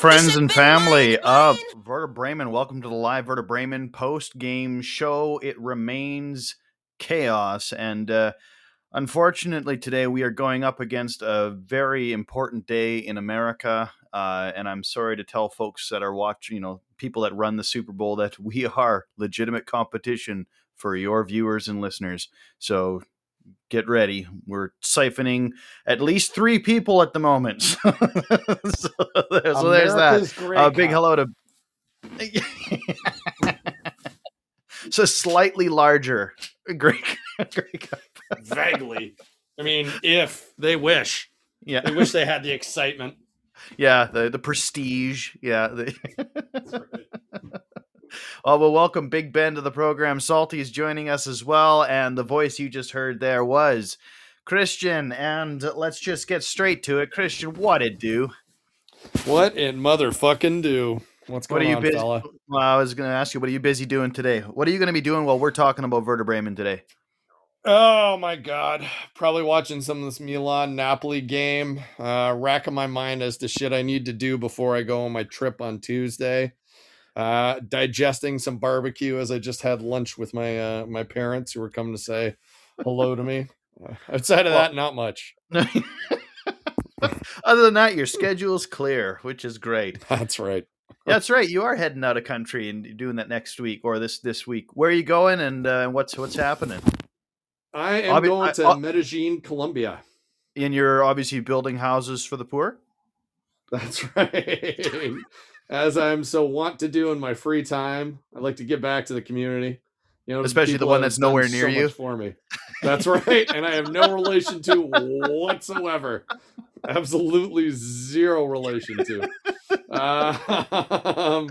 friends and family of. Werder Bremen. Welcome to the live Werder Bremen post game show. It remains chaos. And uh, unfortunately, today we are going up against a very important day in America. Uh, and I'm sorry to tell folks that are watching, you know, people that run the Super Bowl, that we are legitimate competition for your viewers and listeners. So get ready. We're siphoning at least three people at the moment. so, there- so there's that. America's Grey A big hello to. so slightly larger. Great, great cup. Vaguely. I mean, if they wish, Yeah, they wish they had the excitement. yeah. The the prestige. Yeah. The... oh well, welcome Big Ben to the program. Salty is joining us as well, and the voice you just heard there was Christian. And let's just get straight to it. Christian, what it do? What in motherfucking do? What's What going are you on, busy? fella? Well, I was going to ask you, what are you busy doing today? What are you going to be doing while we're talking about Werder Bremen today? Oh my god. Probably watching some of this Milan Napoli game. Uh racking my mind as to shit I need to do before I go on my trip on Tuesday. Uh digesting some barbecue as I just had lunch with my uh my parents who were coming to say hello to me. Uh, outside of Well- that, not much. Other than that, your schedule's clear, which is great. That's right. That's right. You are heading out of country and doing that next week or this this week. Where are you going and uh, what's what's happening? I am I'll going to I'll- Medellin, Colombia. And you're obviously building houses for the poor. That's right. As I'm so want to do in my free time, I like to give back to the community. You know, Especially the one that's nowhere near so you. for me. That's right, and I have no relation to whatsoever. Absolutely zero relation to. Uh,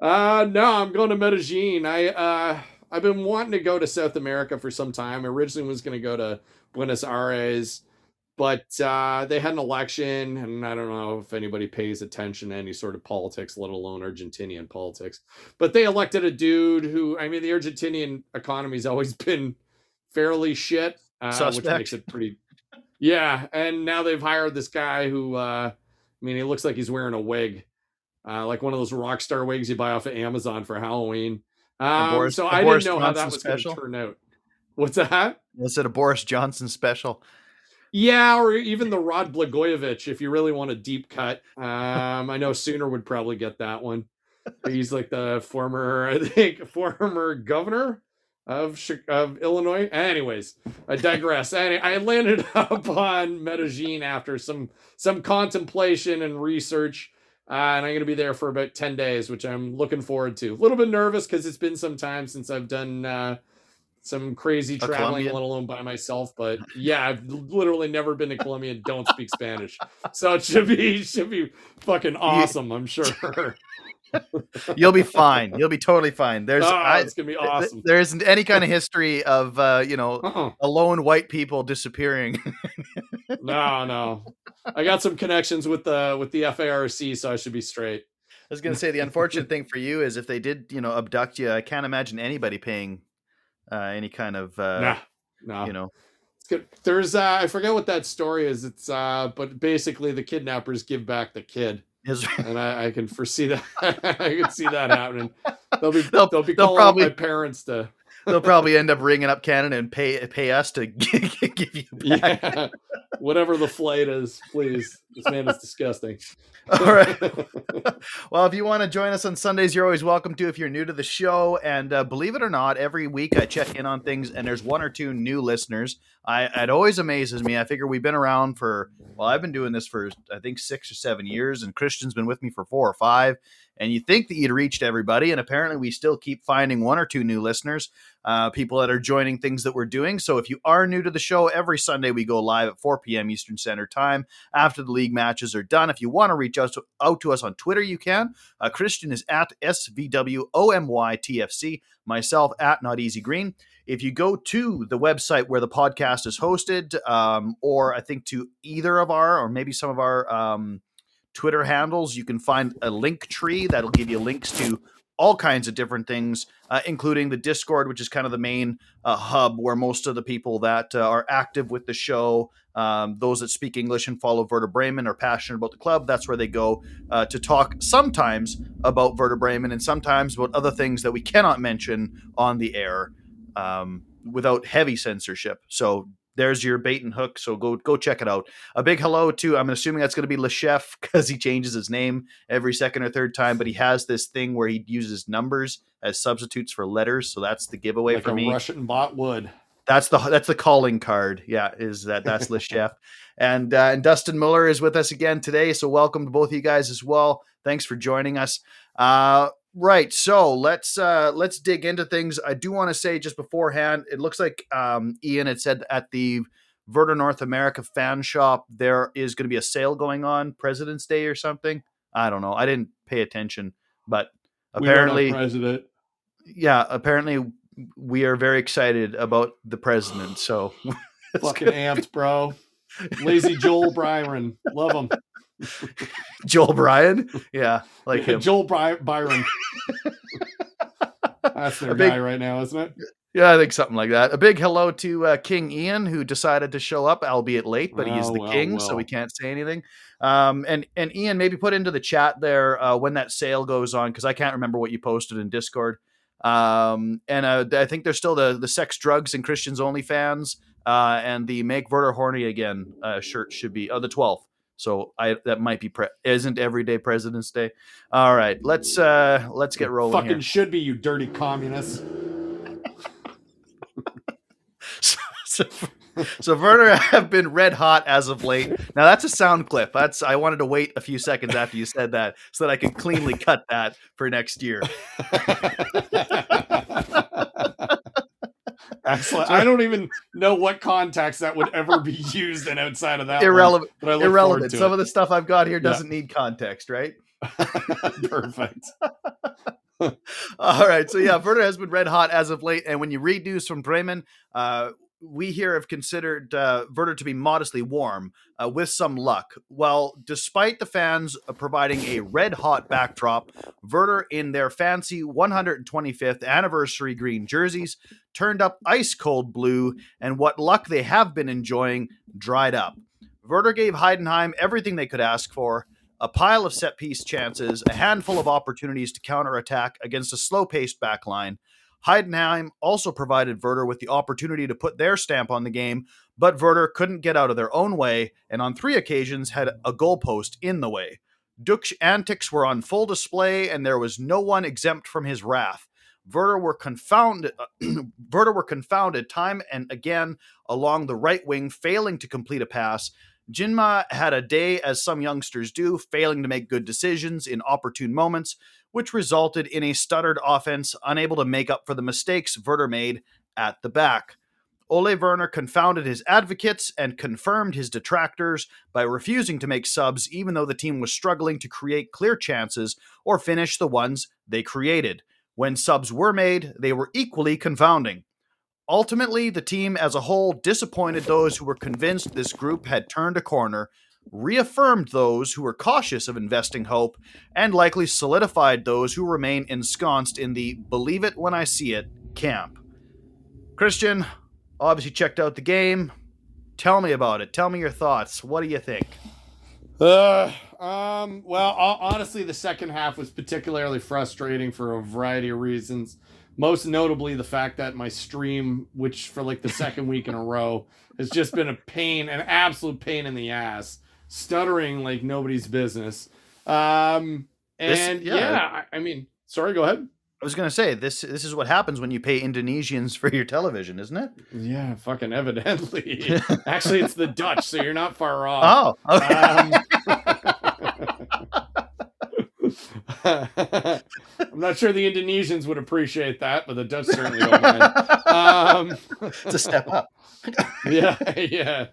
uh, no, I'm going to Medellin. I uh, I've been wanting to go to South America for some time. I originally was going to go to Buenos Aires, but uh, they had an election, and I don't know if anybody pays attention to any sort of politics, let alone Argentinian politics. But they elected a dude who, I mean, the Argentinian economy's always been fairly shit, uh, which makes it pretty. Yeah, and now they've hired this guy who, uh, I mean, he looks like he's wearing a wig, uh, like one of those rock star wigs you buy off of Amazon for Halloween. Um, Boris- so I didn't know how that was going to turn out. What's that? Is it a Boris Johnson special? Yeah, or even the Rod Blagojevich, if you really want a deep cut. Um, I know Sooner would probably get that one. He's like the former, I think, former governor of of Illinois. Anyways, I digress. I landed up on Medellin after some some contemplation and research. Uh, and I'm going to be there for about 10 days, which I'm looking forward to. A little bit nervous because it's been some time since I've done uh, some crazy A traveling, Colombian? let alone by myself. But yeah, I've literally never been to Colombia and don't speak Spanish. So it should be should be fucking awesome, I'm sure. You'll be fine. You'll be totally fine. There's oh, I, it's gonna be awesome. there isn't any kind of history of uh, you know Uh-uh. alone white people disappearing. No, no. I got some connections with the with the FARC, so I should be straight. I was going to say the unfortunate thing for you is if they did, you know, abduct you, I can't imagine anybody paying uh, any kind of, uh, nah, no. you know, There's uh I forget what that story is. It's uh but basically the kidnappers give back the kid. And I, I can foresee that I can see that happening. They'll be They'll- they'll, be they'll calling up probably- my parents to they'll probably end up ringing up Canada and pay pay us to give you back. yeah, whatever the flight is, please. This man is disgusting. All right. well, if you want to join us on Sundays, you're always welcome to. If you're new to the show, and uh, believe it or not, every week I check in on things, and there's one or two new listeners. I it always amazes me. I figure we've been around for well, I've been doing this for I think six or seven years, and Christian's been with me for four or five. And you think that you'd reached everybody, and apparently we still keep finding one or two new listeners, uh, people that are joining things that we're doing. So if you are new to the show, every Sunday we go live at 4 p.m. Eastern Standard Time after the league matches are done. If you want to reach out to, out to us on Twitter, you can. Uh, Christian is at SVWOMYTFC, myself at Not Easy Green. If you go to the website where the podcast is hosted, um, or I think to either of our, or maybe some of our um, Twitter handles, you can find a link tree that'll give you links to all kinds of different things, uh, including the Discord, which is kind of the main uh, hub where most of the people that uh, are active with the show, um, those that speak English and follow Werder Bremen, are passionate about the club. That's where they go uh, to talk sometimes about Werder Bremen and sometimes about other things that we cannot mention on the air um, without heavy censorship. So there's your bait and hook. So go go check it out. A big hello to I'm assuming that's going to be Le Chef because he changes his name every second or third time, but he has this thing where he uses numbers as substitutes for letters. So that's the giveaway like for me. Russian bot would. That's the that's the calling card. Yeah, is that that's Le Chef, and uh, and Dustin Muller is with us again today. So welcome to both of you guys as well. Thanks for joining us. Uh, right, so let's uh, let's dig into things. I do want to say just beforehand, it looks like um, Ian had said at the Werder North America fan shop there is going to be a sale going on President's Day or something. I don't know. I didn't pay attention, but apparently, president. yeah, apparently we are very excited about the president. So fucking amped, bro. Lazy Joel Byron, love him. Joel Bryan, yeah, like him. Joel Bry- Byron. That's their big- guy right now, isn't it? Yeah, I think something like that. A big hello to uh, King Ian, who decided to show up, albeit late, but he is Oh, the well, king, so we can't say anything. Um, and and Ian, maybe put into the chat there uh, when that sale goes on, because I can't remember what you posted in Discord. Um, and uh, I think there's still the the sex, drugs, and Christians only fans, uh, and the make Werder horny again uh, shirt should be oh, the 12th. So I that might be pre- isn't everyday President's Day. All right, let's uh let's get rolling Fucking here. should be, you dirty communists. so, so, so Werder have been red hot as of late. Now that's a sound clip. That's I wanted to wait a few seconds after you said that so that I could cleanly cut that for next year. Excellent. I don't even know what context that would ever be used in outside of that. one, Irrelevant. but I Irrelevant. Some it. of the stuff I've got here doesn't need context, right? Perfect. All right. So yeah, Werder has been red hot as of late, and when you read news from Bremen, uh, we here have considered uh, Werder to be modestly warm, uh, with some luck. Well, despite the fans uh, providing a red hot backdrop, Werder in their fancy 125th anniversary green jerseys turned up ice cold blue, and what luck they have been enjoying dried up. Werder gave Heidenheim everything they could ask for a pile of set piece chances, a handful of opportunities to counterattack against a slow paced backline. Heidenheim also provided Werder with the opportunity to put their stamp on the game, but Werder couldn't get out of their own way, and on three occasions had a goalpost in the way. Duck's antics were on full display, and there was no one exempt from his wrath. Werder were confounded. Werder were confounded time and again along the right wing, failing to complete a pass. Njinmah had a day as some youngsters do, failing to make good decisions in opportune moments, which resulted in a stuttered offense unable to make up for the mistakes Werder made at the back. Ole Werner confounded his advocates and confirmed his detractors by refusing to make subs, even though the team was struggling to create clear chances or finish the ones they created. When subs were made, they were equally confounding. Ultimately, the team as a whole disappointed those who were convinced this group had turned a corner, reaffirmed those who were cautious of investing hope, and likely solidified those who remain ensconced in the believe it when I see it camp. Christian, obviously checked out the game. Tell me about it. Tell me your thoughts. What do you think? Uh, um, well, ho- honestly, the second half was particularly frustrating for a variety of reasons. Most notably, the fact that my stream, which for like the second week in a row, has just been a pain, an absolute pain in the ass. Stuttering like nobody's business. Um, This- and yeah. yeah, I, I mean, sorry, go ahead. I was gonna say this. This is what happens when you pay Indonesians for your television, isn't it? Yeah, fucking evidently. Actually, it's the Dutch, so you're not far off. Oh, okay. Um, I'm not sure the Indonesians would appreciate that, but the Dutch certainly don't mind. Um, it's a step up. yeah, yeah.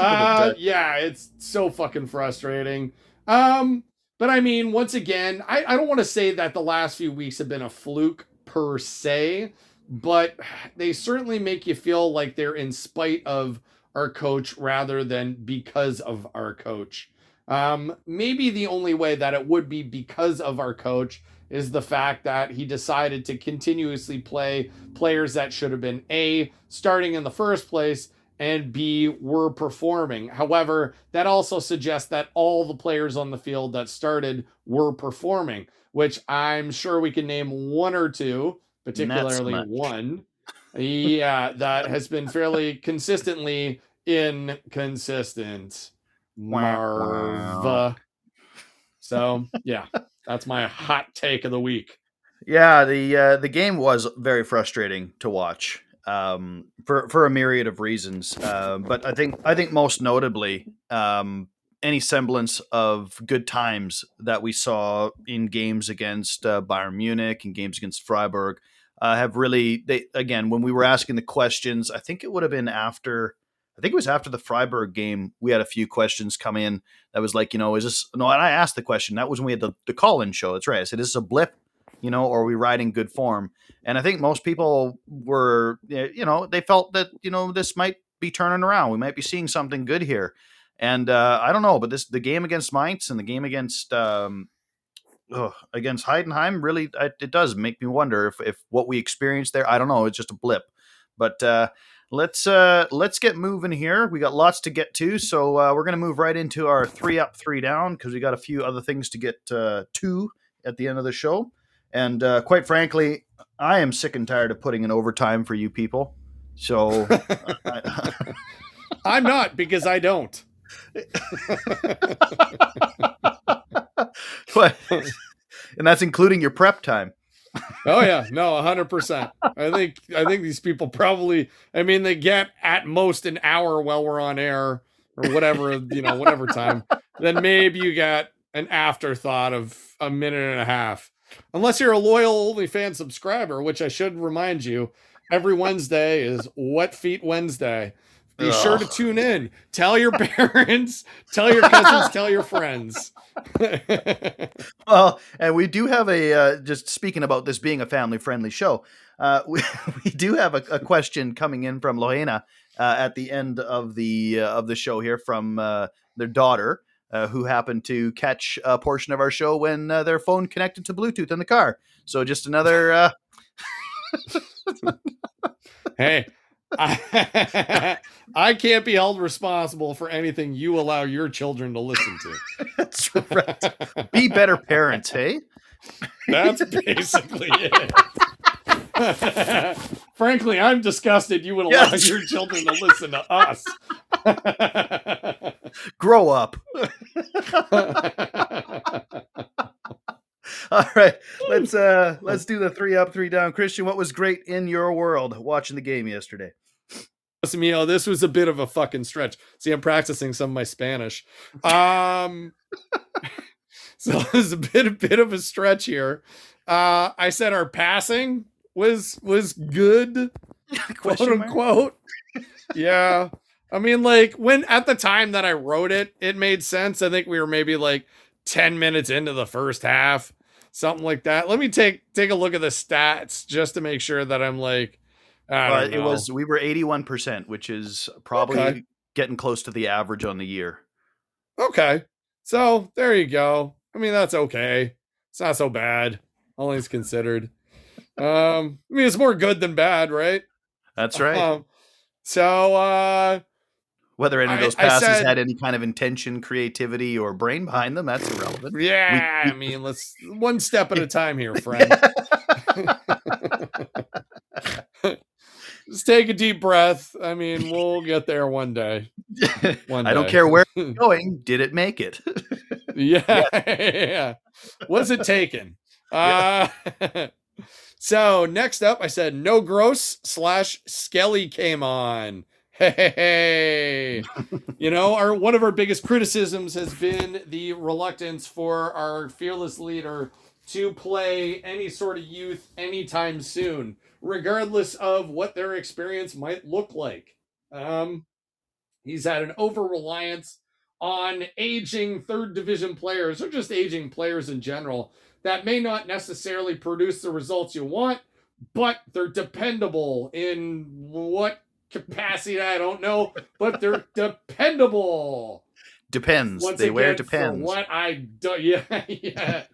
Uh, yeah, it's so fucking frustrating. Um, but I mean, once again, I, I don't want to say that the last few weeks have been a fluke per se, but they certainly make you feel like they're in spite of our coach rather than because of our coach. Um, maybe the only way that it would be because of our coach is the fact that he decided to continuously play players that should have been A, starting in the first place, and B, were performing. However, that also suggests that all the players on the field that started were performing, which I'm sure we can name one or two, particularly one. Yeah, that has been fairly consistently inconsistent. Marv. So, yeah, that's my hot take of the week. Yeah, the uh, the game was very frustrating to watch um, for for a myriad of reasons. Uh, but I think I think most notably, um, any semblance of good times that we saw in games against uh, Bayern Munich and games against Freiburg uh, have really they again when we were asking the questions. I think it would have been after. I think it was after the Freiburg game. We had a few questions come in that was like, you know, is this no? And I asked the question. That was when we had the, the call in show. That's right. I said, is this a blip? You know, or are we riding good form? And I think most people were, you know, they felt that, you know, this might be turning around. We might be seeing something good here. And uh, I don't know, but this the game against Mainz and the game against um, ugh, against Heidenheim really I, it does make me wonder if if what we experienced there. I don't know. It's just a blip. But uh, let's uh, let's get moving here. We got lots to get to, so uh, we're gonna move right into our three up, three down because we got a few other things to get uh, to at the end of the show. And uh, quite frankly, I am sick and tired of putting in overtime for you people. So, I, I'm not because I don't. but, and that's including your prep time. Oh yeah, no, hundred percent. I think I think these people probably. I mean, they get at most an hour while we're on air or whatever you know, whatever time. Then maybe you get an afterthought of a minute and a half, unless you're a loyal OnlyFans subscriber. Which I should remind you, every Wednesday is Wet Feet Wednesday. Be sure to tune in. Tell your parents, tell your cousins, tell your friends. Well, and we do have a uh, just speaking about this being a family friendly show. Uh, we we do have a, a question coming in from Lorena uh, at the end of the uh, of the show here from uh, their daughter. Uh, who happened to catch a portion of our show when uh, their phone connected to Bluetooth in the car? So just another uh, hey, I, I can't be held responsible for anything you allow your children to listen to. that's right. Be better parents, hey? That's basically it. Frankly, I'm disgusted you would allow Yes. your children to listen to us. Grow up. All right, let's uh let's do the three up, three down. Christian, what was great in your world watching the game yesterday? Listen, you know, this was a bit of a fucking stretch. See, I'm practicing some of my Spanish. Um, so it was a bit, a bit of a stretch here. Uh, I said our passing was was good, quote unquote. yeah, I mean, like when at the time that I wrote it, it made sense. I think we were maybe like ten minutes into the first half, something like that. Let me take take a look at the stats just to make sure that I'm like. I Uh, don't it was we were eighty one percent, which is probably Okay. getting close to the average on the year. Okay. So there you go. I mean, that's okay. It's not so bad. All things considered. Um, I mean, it's more good than bad, right? That's right. Um, so uh Whether any of those passes said- had any kind of intention, creativity, or brain behind them, that's irrelevant. yeah, we- I mean, let's one step at a time here, friend. Just take a deep breath. I mean, we'll get there one day. One I don't care where it's going. Did it make it? yeah, yeah. Was it taken? Uh, so next up, I said no gross slash Skelly came on. Hey, you know, our one of our biggest criticisms has been the reluctance for our fearless leader to play any sort of youth anytime soon, regardless of what their experience might look like. Um, he's had an over reliance on aging third division players or just aging players in general that may not necessarily produce the results you want, but they're dependable in what capacity I don't know, but they're dependable. Depends. Once they again, wear for depends. what I do, yeah, yeah,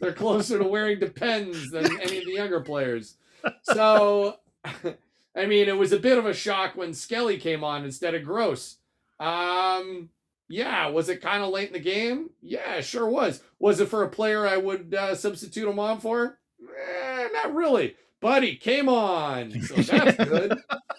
they're closer to wearing depends than any of the younger players. So, I mean, it was a bit of a shock when Skelly came on instead of Gross. Um, yeah, was it kind of late in the game? Yeah, sure was. Was it for a player I would uh, substitute him on for? Eh, not really. He came on, so that's good.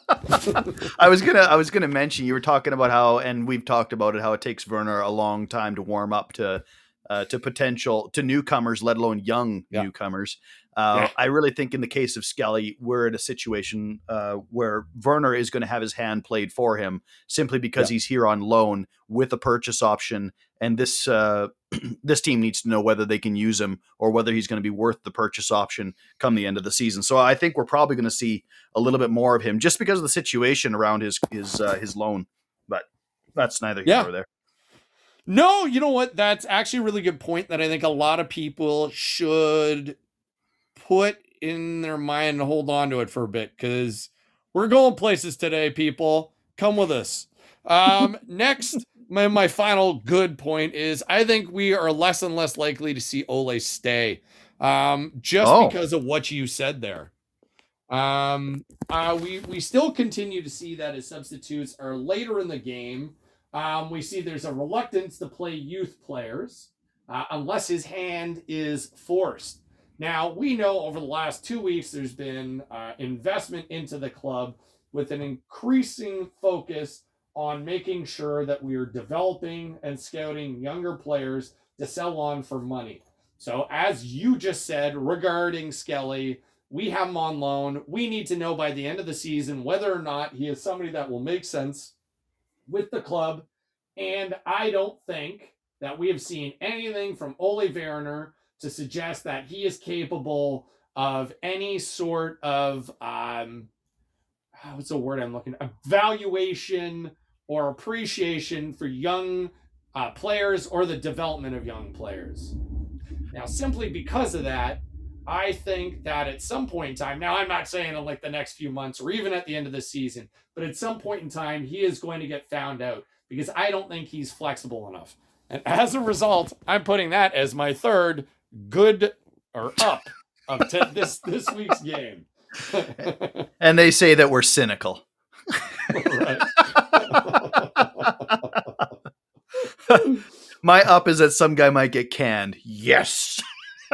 I was gonna I was gonna mention you were talking about how and we've talked about it how it takes Werner a long time to warm up to uh, to potential to newcomers, let alone young Yeah. newcomers. Uh, Yeah. I really think in the case of Skelly, we're in a situation uh, where Werner is going to have his hand played for him simply because he's here on loan with a purchase option, and this uh, this team needs to know whether they can use him or whether he's going to be worth the purchase option come the end of the season. So I think we're probably going to see a little bit more of him just because of the situation around his his uh, his loan. But that's neither here Yeah. nor there. No, you know what? That's actually a really good point that I think a lot of people should put in their mind and hold on to it for a bit because we're going places today, people. Come with us. Um, next, my, my final good point is I think we are less and less likely to see Ole stay um, just Oh. because of what you said there. Um, uh, we, we still continue to see that his substitutes are later in the game. Um, we see there's a reluctance to play youth players uh, unless his hand is forced. Now, we know over the last two weeks there's been uh, investment into the club with an increasing focus on making sure that we are developing and scouting younger players to sell on for money. So, as you just said regarding Skelly, we have him on loan. We need to know by the end of the season whether or not he is somebody that will make sense with the club. And I don't think that we have seen anything from Ole Werner to suggest that he is capable of any sort of um what's the word I'm looking at? evaluation or appreciation for young uh, players or the development of young players. Now, simply because of that, I think that at some point in time, now I'm not saying in like the next few months or even at the end of the season, but at some point in time, he is going to get found out because I don't think he's flexible enough. And as a result, I'm putting that as my third good or up of t- this this week's game. And they say that we're cynical. Right. My up is that some guy might get canned. Yes.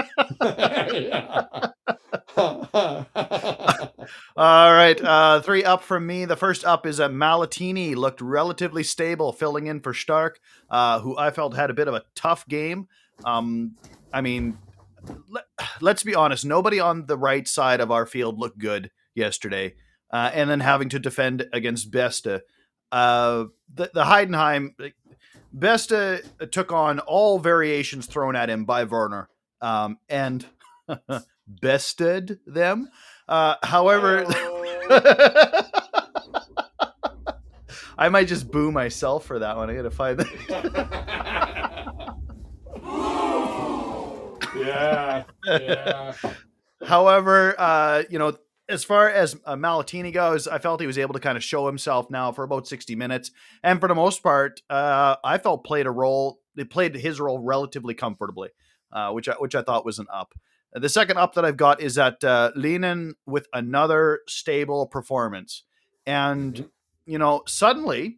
All right, uh, three up from me. The first up is that Malatini looked relatively stable, filling in for Stark, uh, who I felt had a bit of a tough game. Um, I mean, let, let's be honest, nobody on the right side of our field looked good yesterday, uh, and then having to defend against Beste. Uh, the, the Heidenheim, Beste took on all variations thrown at him by Werner, um, and bested them. Uh, however, I might just boo myself for that one. I gotta find that. yeah, yeah. However, uh, you know, as far as uh, Malatini goes, I felt he was able to kind of show himself now for about 60 minutes. And for the most part, uh, I felt played a role, they played his role relatively comfortably, uh, which, I, which I thought was an up. The second up that I've got is that uh, Lynen with another stable performance. And, Mhm. you know, suddenly,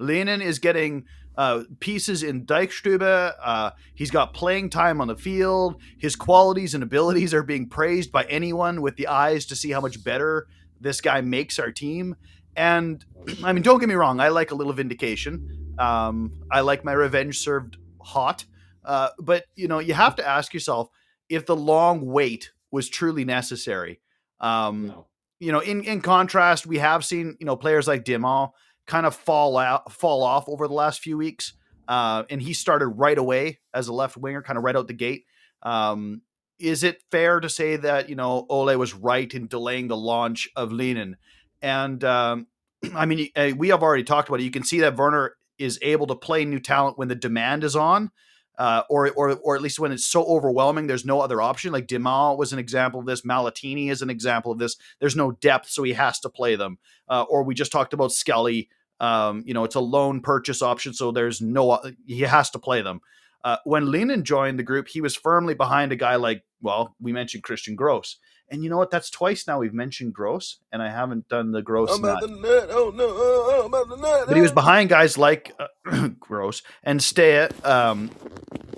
Lynen is getting uh, pieces in Deichstube. Uh, he's got playing time on the field. His qualities and abilities are being praised by anyone with the eyes to see how much better this guy makes our team. And I mean, don't get me wrong, I like a little vindication. Um, I like my revenge served hot. Uh, but you know, you have to ask yourself if the long wait was truly necessary. Um, no. You know, in in contrast, we have seen you know players like Dimal kind of fall out, fall off over the last few weeks. Uh, and he started right away as a left winger, kind of right out the gate. Um, is it fair to say that you know Ole was right in delaying the launch of Lynen? And um, I mean, eh, we have already talked about it. You can see that Werner is able to play new talent when the demand is on, uh, or or or at least when it's so overwhelming, there's no other option. Like Dimal was an example of this. Malatini is an example of this. There's no depth, so he has to play them. Uh, or we just talked about Skelly. Um, you know, it's a loan purchase option, so there's no he has to play them. Uh, when Lynen joined the group, he was firmly behind a guy like, well, we mentioned Christian Gross. And you know what? That's twice now we've mentioned Gross, and I haven't done the Gross nut. nut. Oh no! Oh, oh, nut. But he was behind guys like uh, Gross and Stage. Um,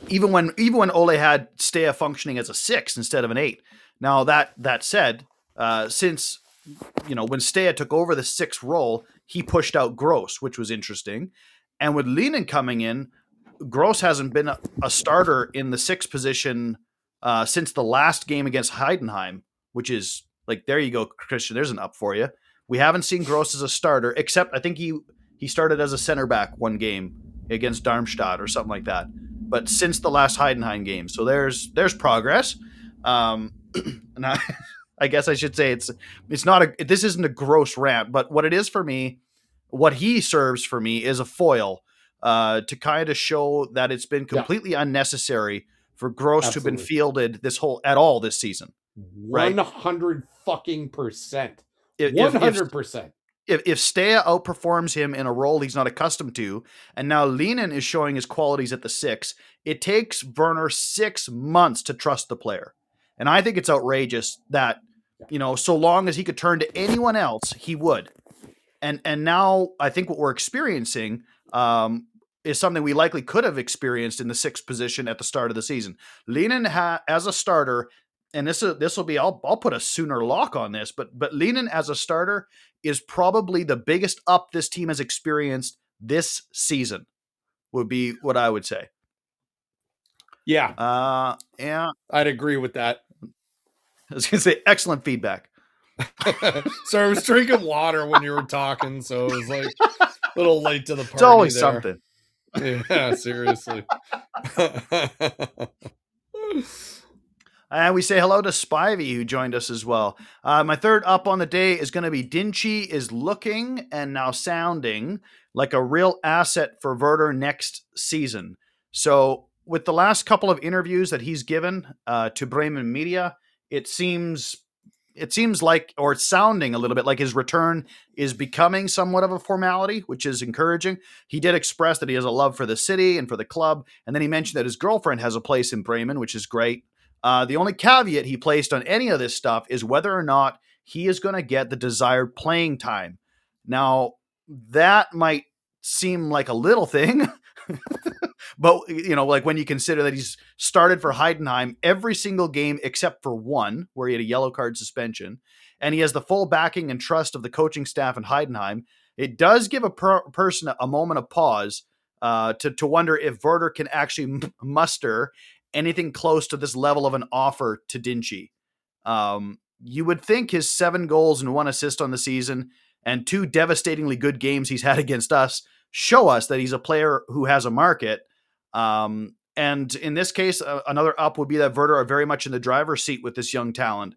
even when even when Ole had Stage functioning as a six instead of an eight. Now that that said, uh, since you know when Stage took over the six role, he pushed out Gross, which was interesting. And with Lynen coming in, Gross hasn't been a, a starter in the sixth position uh, since the last game against Heidenheim, which is like there you go, Christian. There's an up for you. We haven't seen Gross as a starter, except I think he he started as a center back one game against Darmstadt or something like that. But since the last Heidenheim game, so there's there's progress. Um, and I, I guess I should say it's it's not a this isn't a gross rant, but what it is for me, what he serves for me is a foil uh, to kind of show that it's been completely yeah. unnecessary for Gross Absolutely. to have been fielded this whole at all this season. One hundred fucking percent. One hundred percent. If if Stage outperforms him in a role he's not accustomed to, and now Lynen is showing his qualities at the six, it takes Werner six months to trust the player. And I think it's outrageous that, you know, so long as he could turn to anyone else, he would. And and now I think what we're experiencing um, is something we likely could have experienced in the sixth position at the start of the season. Lynen ha- as a starter, and this is this will be I'll I'll put a sooner lock on this, but but Lynen as a starter is probably the biggest up this team has experienced this season. Would be what I would say. Yeah. Uh yeah. I'd agree with that. I was gonna say excellent feedback. Sorry, I was drinking water when you were talking, so it was like a little late to the party. It's always there. something. Yeah, seriously. And we say hello to Spivey, who joined us as well. Uh, my third up on the day is going to be Dinchi is looking and now sounding like a real asset for Werder next season. So, with the last couple of interviews that he's given uh, to Bremen Media, it seems it seems like, or it's sounding a little bit like his return is becoming somewhat of a formality, which is encouraging. He did express that he has a love for the city and for the club. And then he mentioned that his girlfriend has a place in Bremen, which is great. Uh, the only caveat he placed on any of this stuff is whether or not he is going to get the desired playing time. Now, that might seem like a little thing. but you know, like when you consider that he's started for Heidenheim every single game except for one, where he had a yellow card suspension, and he has the full backing and trust of the coaching staff in Heidenheim, it does give a per- person a moment of pause uh, to to wonder if Werder can actually m- muster anything close to this level of an offer to Dinchi. Um, you would think his seven goals and one assist on the season and two devastatingly good games he's had against us show us that he's a player who has a market. Um, and in this case, uh, another up would be that Werder are very much in the driver's seat with this young talent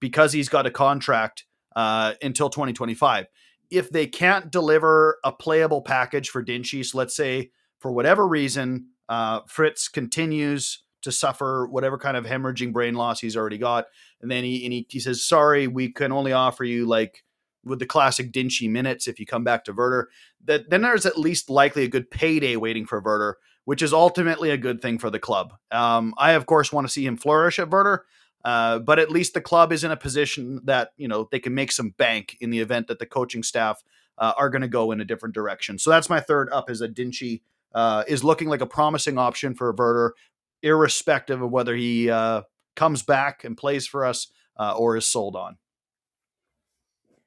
because he's got a contract uh, until 2025. If they can't deliver a playable package for Dinchi, so let's say for whatever reason, uh, Fritz continues to suffer whatever kind of hemorrhaging brain loss he's already got, and then he and he, he says, "Sorry, we can only offer you like with the classic Dinchi minutes if you come back to Werder, that then there's at least likely a good payday waiting for Werder, which is ultimately a good thing for the club. Um, I of course want to see him flourish at Werder, uh, but at least the club is in a position that you know they can make some bank in the event that the coaching staff uh, are going to go in a different direction. So that's my third up is that Dinchi uh, is looking like a promising option for Werder, irrespective of whether he uh, comes back and plays for us uh, or is sold on.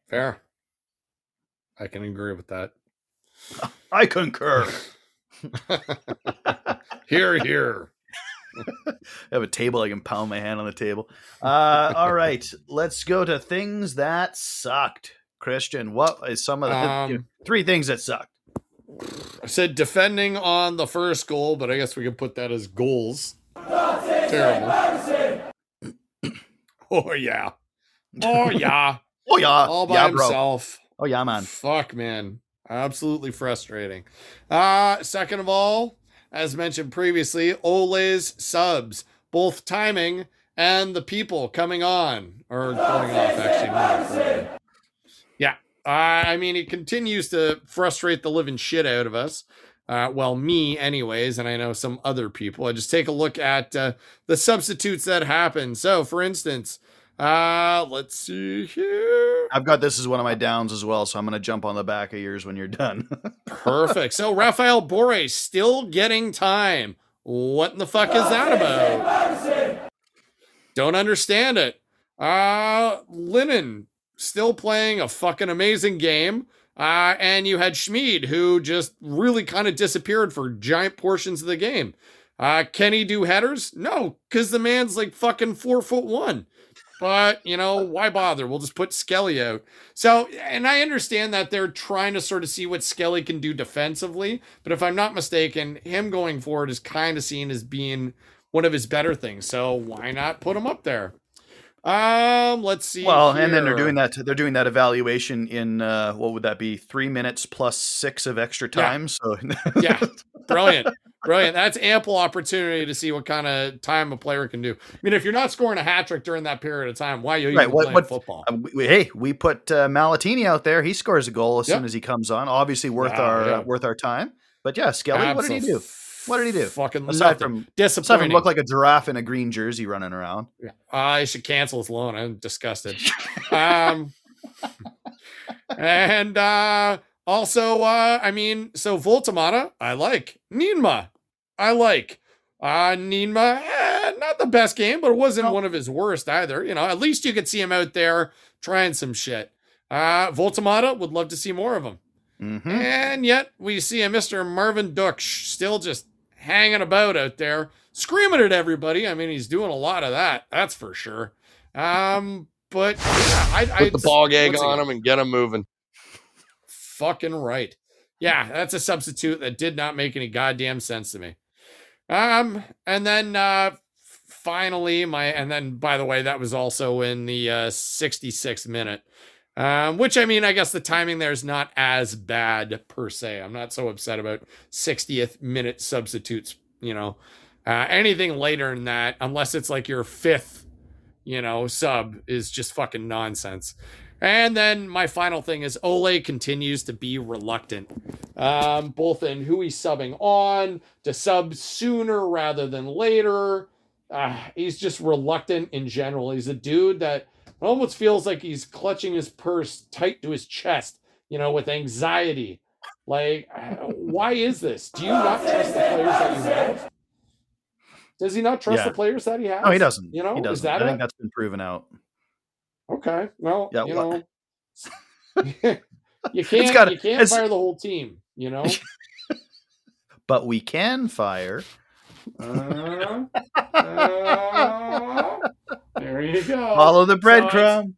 Fair. I can agree with that. I concur. here, here. I have a table. I can pound my hand on the table. Uh, all right, let's go to things that sucked. Christian, what is some of the Um, three things that sucked? I said defending on the first goal, but I guess we can put that as goals. Terrible. oh yeah. Oh yeah. Oh yeah, All by yeah, bro. himself. Oh yeah, man. Fuck man. Absolutely frustrating. Uh second of all, as mentioned previously, Ole's subs, both timing and the people coming on or going off actually. Yeah. I mean, it continues to frustrate the living shit out of us. Uh, well, me, anyways, and I know some other people. I just take a look at uh, the substitutes that happen. So, for instance, uh, let's see here. I've got this as one of my downs as well, so I'm going to jump on the back of yours when you're done. Perfect. So, Rafael Borre still getting time. What in the fuck is that about? Don't understand it. Uh, Lynen still playing a fucking amazing game. Uh, and you had Schmid, who just really kind of disappeared for giant portions of the game. Uh, can he do headers? No, because the man's like fucking four foot one. But, you know, why bother? We'll just put Skelly out. So, and I understand that they're trying to sort of see what Skelly can do defensively. But if I'm not mistaken, him going forward is kind of seen as being one of his better things. So why not put him up there? Um, let's see. well, and then they're doing that. They're doing that evaluation in uh, what would that be? Three minutes plus six of extra Yeah. time. So yeah, brilliant, brilliant. That's ample opportunity to see what kind of time a player can do. I mean, if you're not scoring a hat trick during that period of time, why are you Right, even what- playing what- football? Uh, we- hey, we put uh, Malatini out there. He scores a goal as Yep. soon as he comes on. Obviously worth Yeah, our yeah. uh, worth our time. But yeah, Skelly, what did he do? What did he do? Fucking Aside nothing. from aside from look like a giraffe in a green jersey running around. Yeah. I should cancel his loan. I'm disgusted. um, and uh, also, uh, I mean, so Woltemade, I like. Njinmah, I like. Uh, Njinmah, eh, not the best game, but it wasn't No. one of his worst either. You know, at least you could see him out there trying some shit. Uh, Woltemade would love to see more of him. hmm And yet we see a Mr. Marvin Ducksch still just hanging about out there, screaming at everybody. I mean, he's doing a lot of that, that's for sure. Um, but yeah, I, Put I the ball gag on him and get him moving. Fucking right. Yeah, that's a substitute that did not make any goddamn sense to me. Um, and then uh finally my and then by the way, that was also in the uh 66th minute. Um, which I mean, I guess the timing there is not as bad per se. I'm not so upset about 60th minute substitutes, you know. Uh, anything later than that, unless it's like your fifth, you know, sub, is just fucking nonsense. And then my final thing is Ole continues to be reluctant, um, both in who he's subbing on, to sub sooner rather than later. Uh, he's just reluctant in general. He's a dude that almost feels like he's clutching his purse tight to his chest, you know, with anxiety. Like, uh, why is this? Do you not trust the players that you have? Does he not trust Yeah. the players that he has? No, he doesn't. You know, he doesn't. that I think that's been proven out. Okay. Well, Yeah, you well- know, you can't gotta- you can't fire the whole team. You know. But we can fire. Uh, uh, there you go. Follow the So breadcrumb.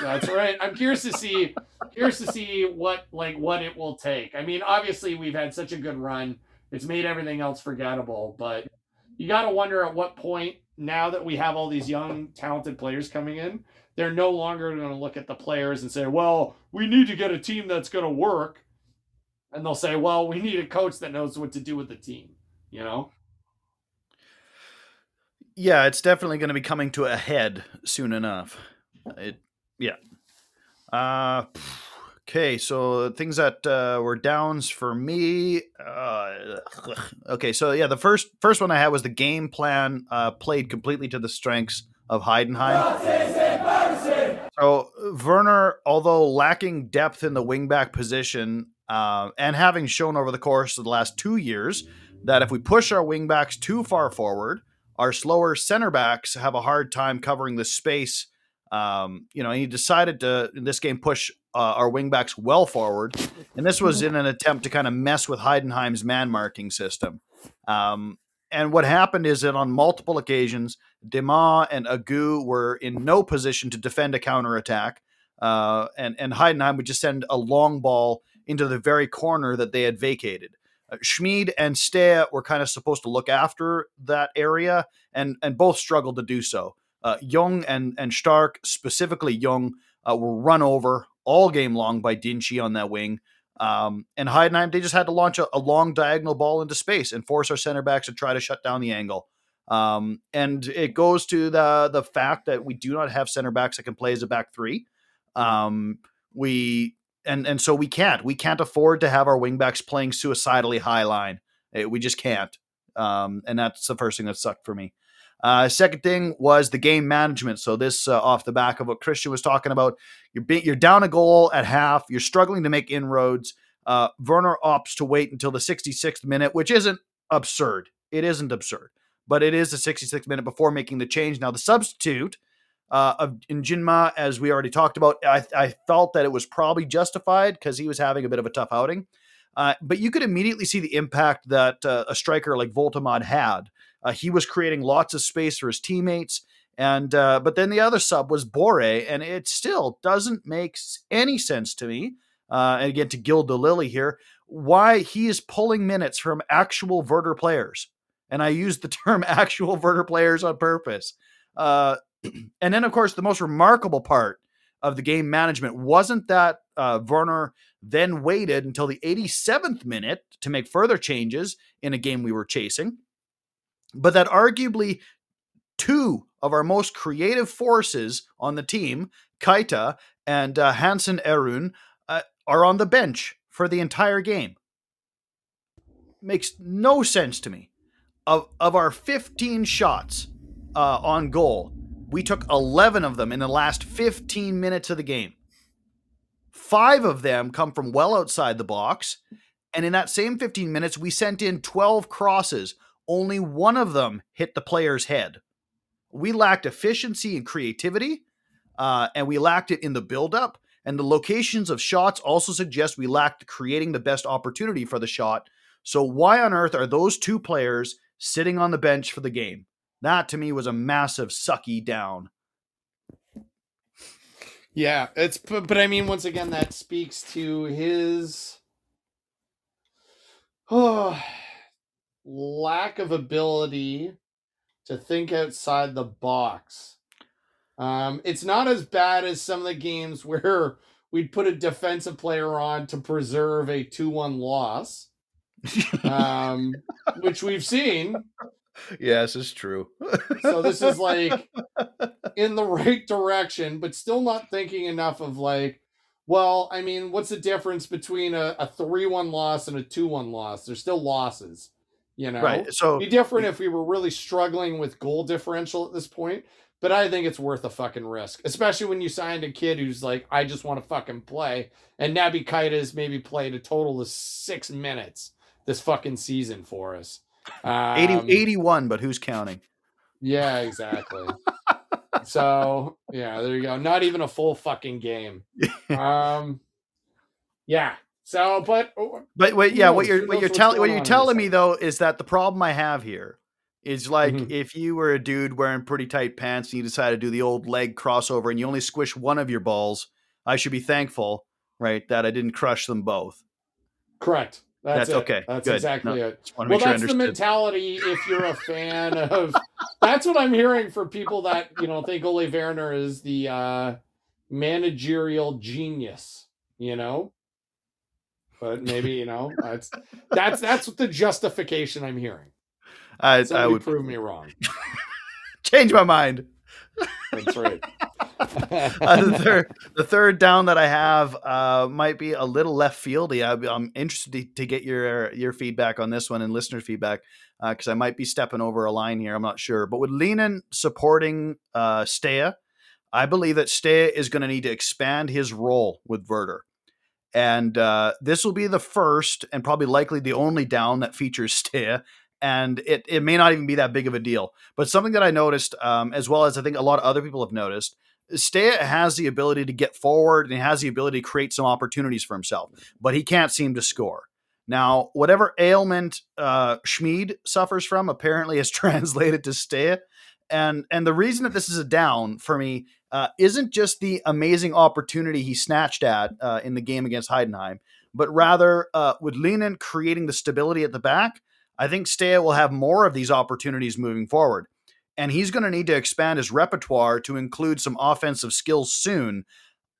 That's right. I'm curious to see curious to see what like what it will take. I mean, obviously we've had such a good run. It's made everything else forgettable, but you got to wonder at what point now that we have all these young talented players coming in, they're no longer going to look at the players and say, "Well, we need to get a team that's going to work." And they'll say, "Well, we need a coach that knows what to do with the team." You know? Yeah, it's definitely going to be coming to a head soon enough. It, yeah. Uh, okay, so things that uh, were downs for me. Uh, okay, so yeah, the first first one I had was the game plan uh, played completely to the strengths of Heidenheim. So Werner, although lacking depth in the wingback position, uh, and having shown over the course of the last two years that if we push our wingbacks too far forward, our slower center backs have a hard time covering the space Um, you know, he decided to in this game push uh, our wingbacks well forward, and this was in an attempt to kind of mess with Heidenheim's man marking system. Um, and what happened is that on multiple occasions, Dema and Agu were in no position to defend a counterattack. Uh, and, and Heidenheim would just send a long ball into the very corner that they had vacated. Schmid and Stage were kind of supposed to look after that area, and, and both struggled to do so. Uh, Jung and, and Stark, specifically Jung, uh, were run over all game long by Dinkçi on that wing. Um, and Heidenheim, they just had to launch a, a, long diagonal ball into space and force our center backs to try to shut down the angle. Um, and it goes to the the fact that we do not have center backs that can play as a back three. Um, we and and so we can't we can't afford to have our wingbacks playing suicidally high line. It, we just can't. Um, and that's the first thing that sucked for me. Uh, second thing was the game management. So this uh, off the back of what Christian was talking about. You're be- you're down a goal at half. You're struggling to make inroads. Uh, Werner opts to wait until the 66th minute, which isn't absurd. It isn't absurd, but it is the 66th minute before making the change. Now the substitute uh, of Njinmah, as we already talked about, I, I felt that it was probably justified because he was having a bit of a tough outing. Uh, but you could immediately see the impact that uh, a striker like Woltemade had uh, he was creating lots of space for his teammates. And uh, but then the other sub was Borré, and it still doesn't make any sense to me. Uh, and again, to gild the lily here, why he is pulling minutes from actual Werder players, and I use the term actual Werder players on purpose. Uh, and then, of course, the most remarkable part of the game management wasn't that uh, Werner then waited until the 87th minute to make further changes in a game we were chasing but that arguably two of our most creative forces on the team, Keita and uh, Hansen-Aarøen, uh, are on the bench for the entire game. Makes no sense to me. Of, of our 15 shots uh, on goal, we took 11 of them in the last 15 minutes of the game. Five of them come from well outside the box. And in that same 15 minutes, we sent in 12 crosses only one of them hit the player's head. We lacked efficiency and creativity, uh, and we lacked it in the buildup. And the locations of shots also suggest we lacked creating the best opportunity for the shot. So, why on earth are those two players sitting on the bench for the game? That to me was a massive sucky down. Yeah, it's but, but I mean once again that speaks to his oh lack of ability to think outside the box. Um, it's not as bad as some of the games where we'd put a defensive player on to preserve a 2 1 loss, um, which we've seen. Yes, it's true. so this is like in the right direction, but still not thinking enough of like, well, I mean, what's the difference between a 3 1 loss and a 2 1 loss? They're still losses. You know, right? So be different if we were really struggling with goal differential at this point. But I think it's worth a fucking risk, especially when you signed a kid who's like, I just want to fucking play. And Naby Keita has maybe played a total of six minutes this fucking season for us. Um, 80, 81, but who's counting? Yeah, exactly. so yeah, there you go. Not even a full fucking game. Um, yeah, so, but oh, but wait, yeah, what you're what you're telling what you're telling me though is that the problem I have here is like mm-hmm. if you were a dude wearing pretty tight pants and you decide to do the old leg crossover and you only squish one of your balls, I should be thankful, right, that I didn't crush them both. Correct. That's, that's okay. That's Good. exactly no, it. Well, sure that's the mentality if you're a fan of. that's what I'm hearing for people that you know think Ole Werner is the uh, managerial genius. You know, but maybe you know that's that's that's the justification I'm hearing. I, I would prove me wrong. Change my mind. That's right. uh, the, third, the third down that I have uh, might be a little left fieldy. I, am interested to, get your your feedback on this one and listener feedback because uh, I might be stepping over a line here. I'm not sure, but with Lynen supporting uh, Stage, I believe that Stage is going to need to expand his role with Werder. And uh, this will be the first and probably likely the only down that features Stage And it, it may not even be that big of a deal. But something that I noticed, um, as well as I think a lot of other people have noticed, Stage has the ability to get forward and he has the ability to create some opportunities for himself, but he can't seem to score. Now, whatever ailment uh, Schmid suffers from apparently is translated to Stage. And, and the reason that this is a down for me uh, isn't just the amazing opportunity he snatched at uh, in the game against Heidenheim, but rather uh, with Lynen creating the stability at the back, I think Stage will have more of these opportunities moving forward. And he's going to need to expand his repertoire to include some offensive skills soon.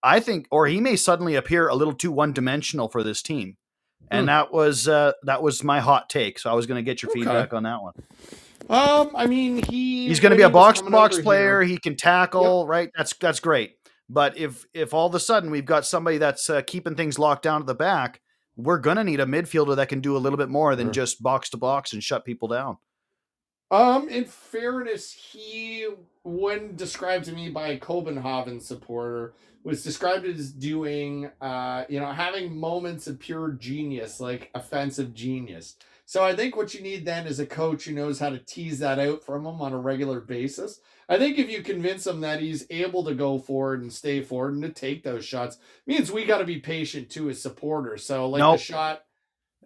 I think, or he may suddenly appear a little too one dimensional for this team. And Hmm. that was uh, that was my hot take. So I was going to get your Okay. feedback on that one. Um, I mean, he He's going to be a box to box player. here- He can tackle, right? That's that's great. But if if all of a sudden we've got somebody that's uh, keeping things locked down at the back, we're going to need a midfielder that can do a little bit more than Sure. just box to box and shut people down. Um, in fairness, he, when described to me by a Copenhagen supporter, was described as doing, uh, you know, having moments of pure genius, like offensive genius. So I think what you need then is a coach who knows how to tease that out from him on a regular basis. I think if you convince him that he's able to go forward and stay forward and to take those shots, means we got to be patient too as supporters. So like Nope. the shot,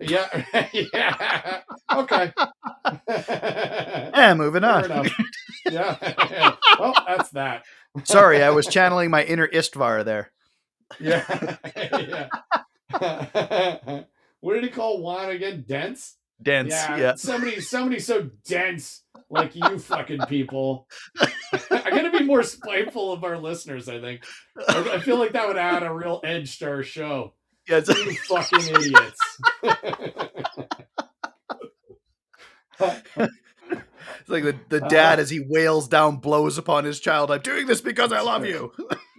yeah, yeah, okay. Yeah, moving on. Yeah. well, that's that. Sorry, I was channeling my inner Istvar there. Yeah. yeah. what did he call Juan again? Dense? Dense. yeah. Yeah. Somebody somebody so dense like you fucking people. I gotta be more spiteful of our listeners, I think. I feel like that would add a real edge to our show. Yeah, it's- You fucking idiots. It's like the, the dad as he wails down blows upon his child. I'm doing this because I love you.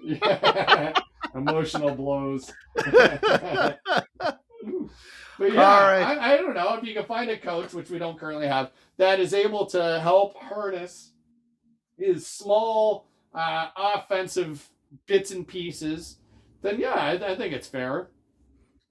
Yeah. Emotional blows. But yeah, All right. I, I don't know if you can find a coach, which we don't currently have, that is able to help harness his small uh, offensive bits and pieces. Then yeah, I, I think it's fair.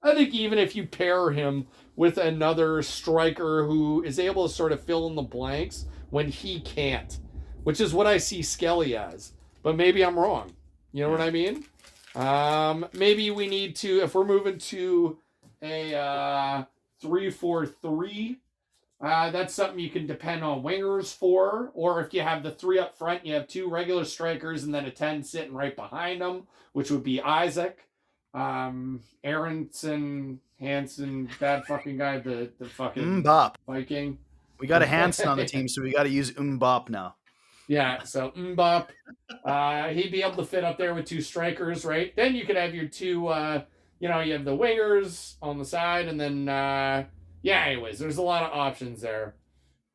I think even if you pair him with another striker who is able to sort of fill in the blanks when he can't, which is what I see Skelly as. But maybe I'm wrong. You know what I mean? Um, maybe we need to, if we're moving to a uh, three four three. Uh, that's something you can depend on wingers for, or if you have the three up front, you have two regular strikers and then a ten sitting right behind them, which would be Isaac, um, Aronson, Hanson, bad fucking guy, the the fucking Mbop. Viking. We got a Hansen on the team, so we got to use Mbop now. Yeah, so Mbop, uh, he'd be able to fit up there with two strikers, right? Then you could have your two, uh, you know, you have the wingers on the side, and then, uh, yeah. Anyways, there's a lot of options there.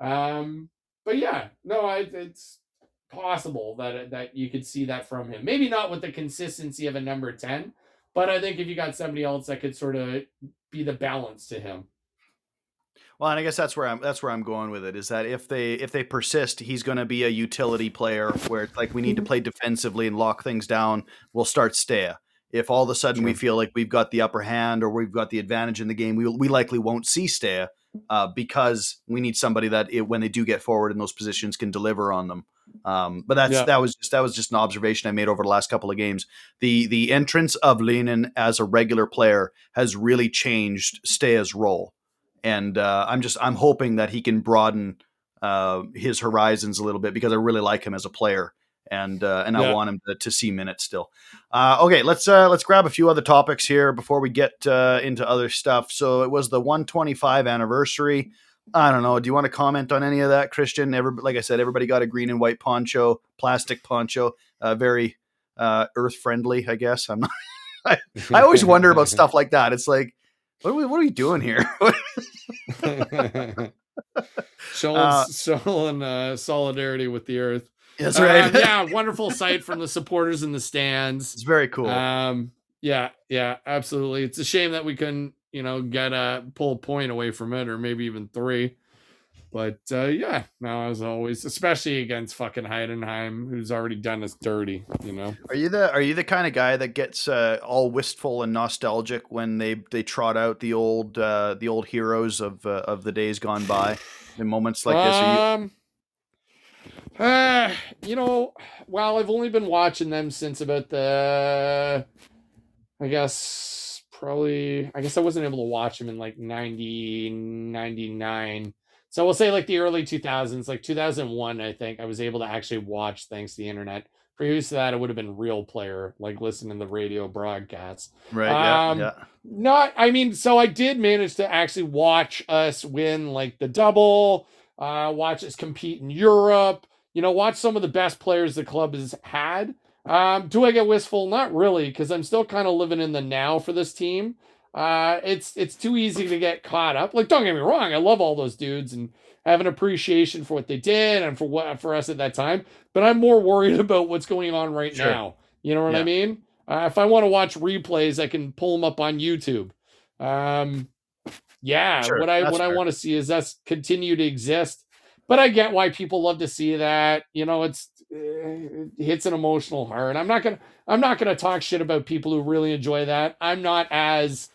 Um, but yeah, no, I, it's possible that that you could see that from him. Maybe not with the consistency of a number ten, but I think if you got somebody else that could sort of be the balance to him. Well, and I guess that's where I'm that's where I'm going with it is that if they if they persist, he's going to be a utility player where it's like we need to play defensively and lock things down. We'll start Stage. If all of a sudden we feel like we've got the upper hand or we've got the advantage in the game, we we likely won't see Stage uh, because we need somebody that it, when they do get forward in those positions can deliver on them. Um, but that's Yeah. that was just that was just an observation I made over the last couple of games. The the entrance of Lynen as a regular player has really changed Stage's role and uh, I'm just I'm hoping that he can broaden uh, his horizons a little bit because I really like him as a player, and uh, and I want him to, to see minutes still. Uh, okay, let's uh, let's grab a few other topics here before we get uh, into other stuff. So it was the 125 anniversary. I don't know. Do you want to comment on any of that, Christian? Every, like I said, everybody got a green and white poncho, plastic poncho, uh, very uh, earth friendly. I guess I'm not. I, I always wonder about stuff like that. It's like, what are we, what are we doing here? showing Uh, showing uh, solidarity with the earth. That's Um, right. yeah, wonderful sight from the supporters in the stands. It's very cool. Um, yeah, yeah, absolutely. It's a shame that we couldn't, you know, get a pull a point away from it, or maybe even three. But uh, yeah, now as always, especially against fucking Heidenheim, who's already done us dirty, you know. are you the are you the kind of guy that gets uh, all wistful and nostalgic when they they trot out the old uh, the old heroes of uh, of the days gone by in moments like this? Are you, um, Uh, you know, well, I've only been watching them since about the, I guess, probably, I guess I wasn't able to watch them in like 90, 99. So we'll say like the early 2000s, like 2001, I think I was able to actually watch thanks to the internet. Previous to that, it would have been RealPlayer, like listening to the radio broadcasts. Right. Yeah. Um, yeah. Not, I mean, so I did manage to actually watch us win like the double, uh, watch us compete in Europe, you know, watch some of the best players the club has had. Um, do I get wistful? Not really, because I'm still kind of living in the now for this team. Uh, it's it's too easy to get caught up. Like, don't get me wrong, I love all those dudes and have an appreciation for what they did and for what for us at that time. But I'm more worried about what's going on right Sure. now. You know what I mean? Uh, if I want to watch replays, I can pull them up on YouTube. Um, yeah, Sure, what I what I want to see is us continue to exist. But I get why people love to see that. You know, it's it hits an emotional heart. I'm not gonna I'm not gonna talk shit about people who really enjoy that. I'm not as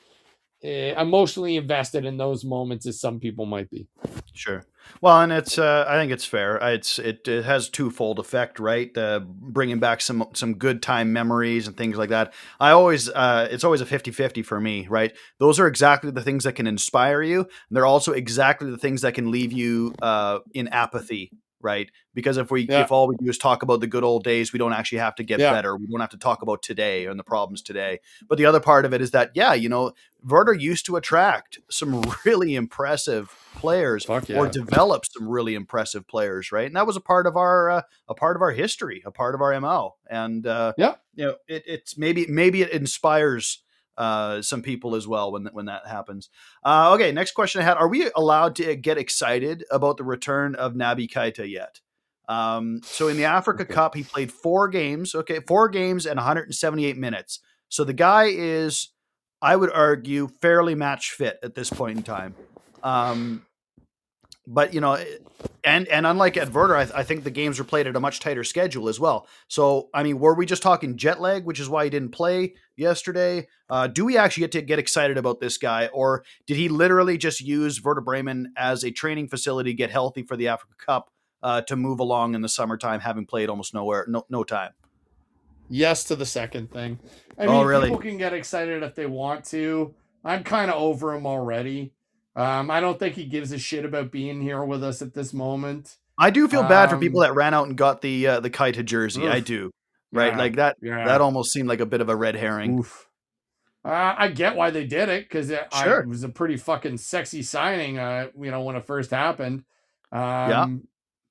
uh, emotionally invested in those moments as some people might be. Sure. Well, and it's uh, I think it's fair. Uh, It's it, it has twofold effect, right? Uh, bringing back some some good time memories and things like that. I always uh, it's always a 50-50 for me, right? Those are exactly the things that can inspire you. And they're also exactly the things that can leave you uh, in apathy, right? Because if we Yeah. if all we do is talk about the good old days, we don't actually have to get Yeah. better. We don't have to talk about today and the problems today. But the other part of it is that yeah, you know, Werder used to attract some really impressive players Fuck or develop some really impressive players, right? And that was a part of our uh, a part of our history, a part of our mo. And uh, Yeah. you know, it, it's maybe maybe it inspires uh, some people as well when when that happens. Uh, okay, next question I had: Are we allowed to get excited about the return of Naby Keita yet? Um, so in the Africa Okay. Cup, he played four games. Okay, four games and 178 minutes. So the guy is, I would argue, fairly match fit at this point in time. Um, but you know, and and unlike at Werder, I, I think the games were played at a much tighter schedule as well. So I mean, were we just talking jet lag, which is why he didn't play yesterday? Uh, do we actually get to get excited about this guy, or did he literally just use Werder Bremen as a training facility, get healthy for the Africa Cup, uh, to move along in the summertime, having played almost nowhere, no no time? Yes to the second thing. I Oh, mean, really? people can get excited if they want to. I'm kind of over him already. Um, I don't think he gives a shit about being here with us at this moment. I do feel bad for people Um, that ran out and got the uh, the Keita jersey. I do, right? Yeah, Like that. yeah. That almost seemed like a bit of a red herring. Oof. Uh, I get why they did it because it, Sure. it was a pretty fucking sexy signing. Uh, you know, when it first happened. Um, Yeah.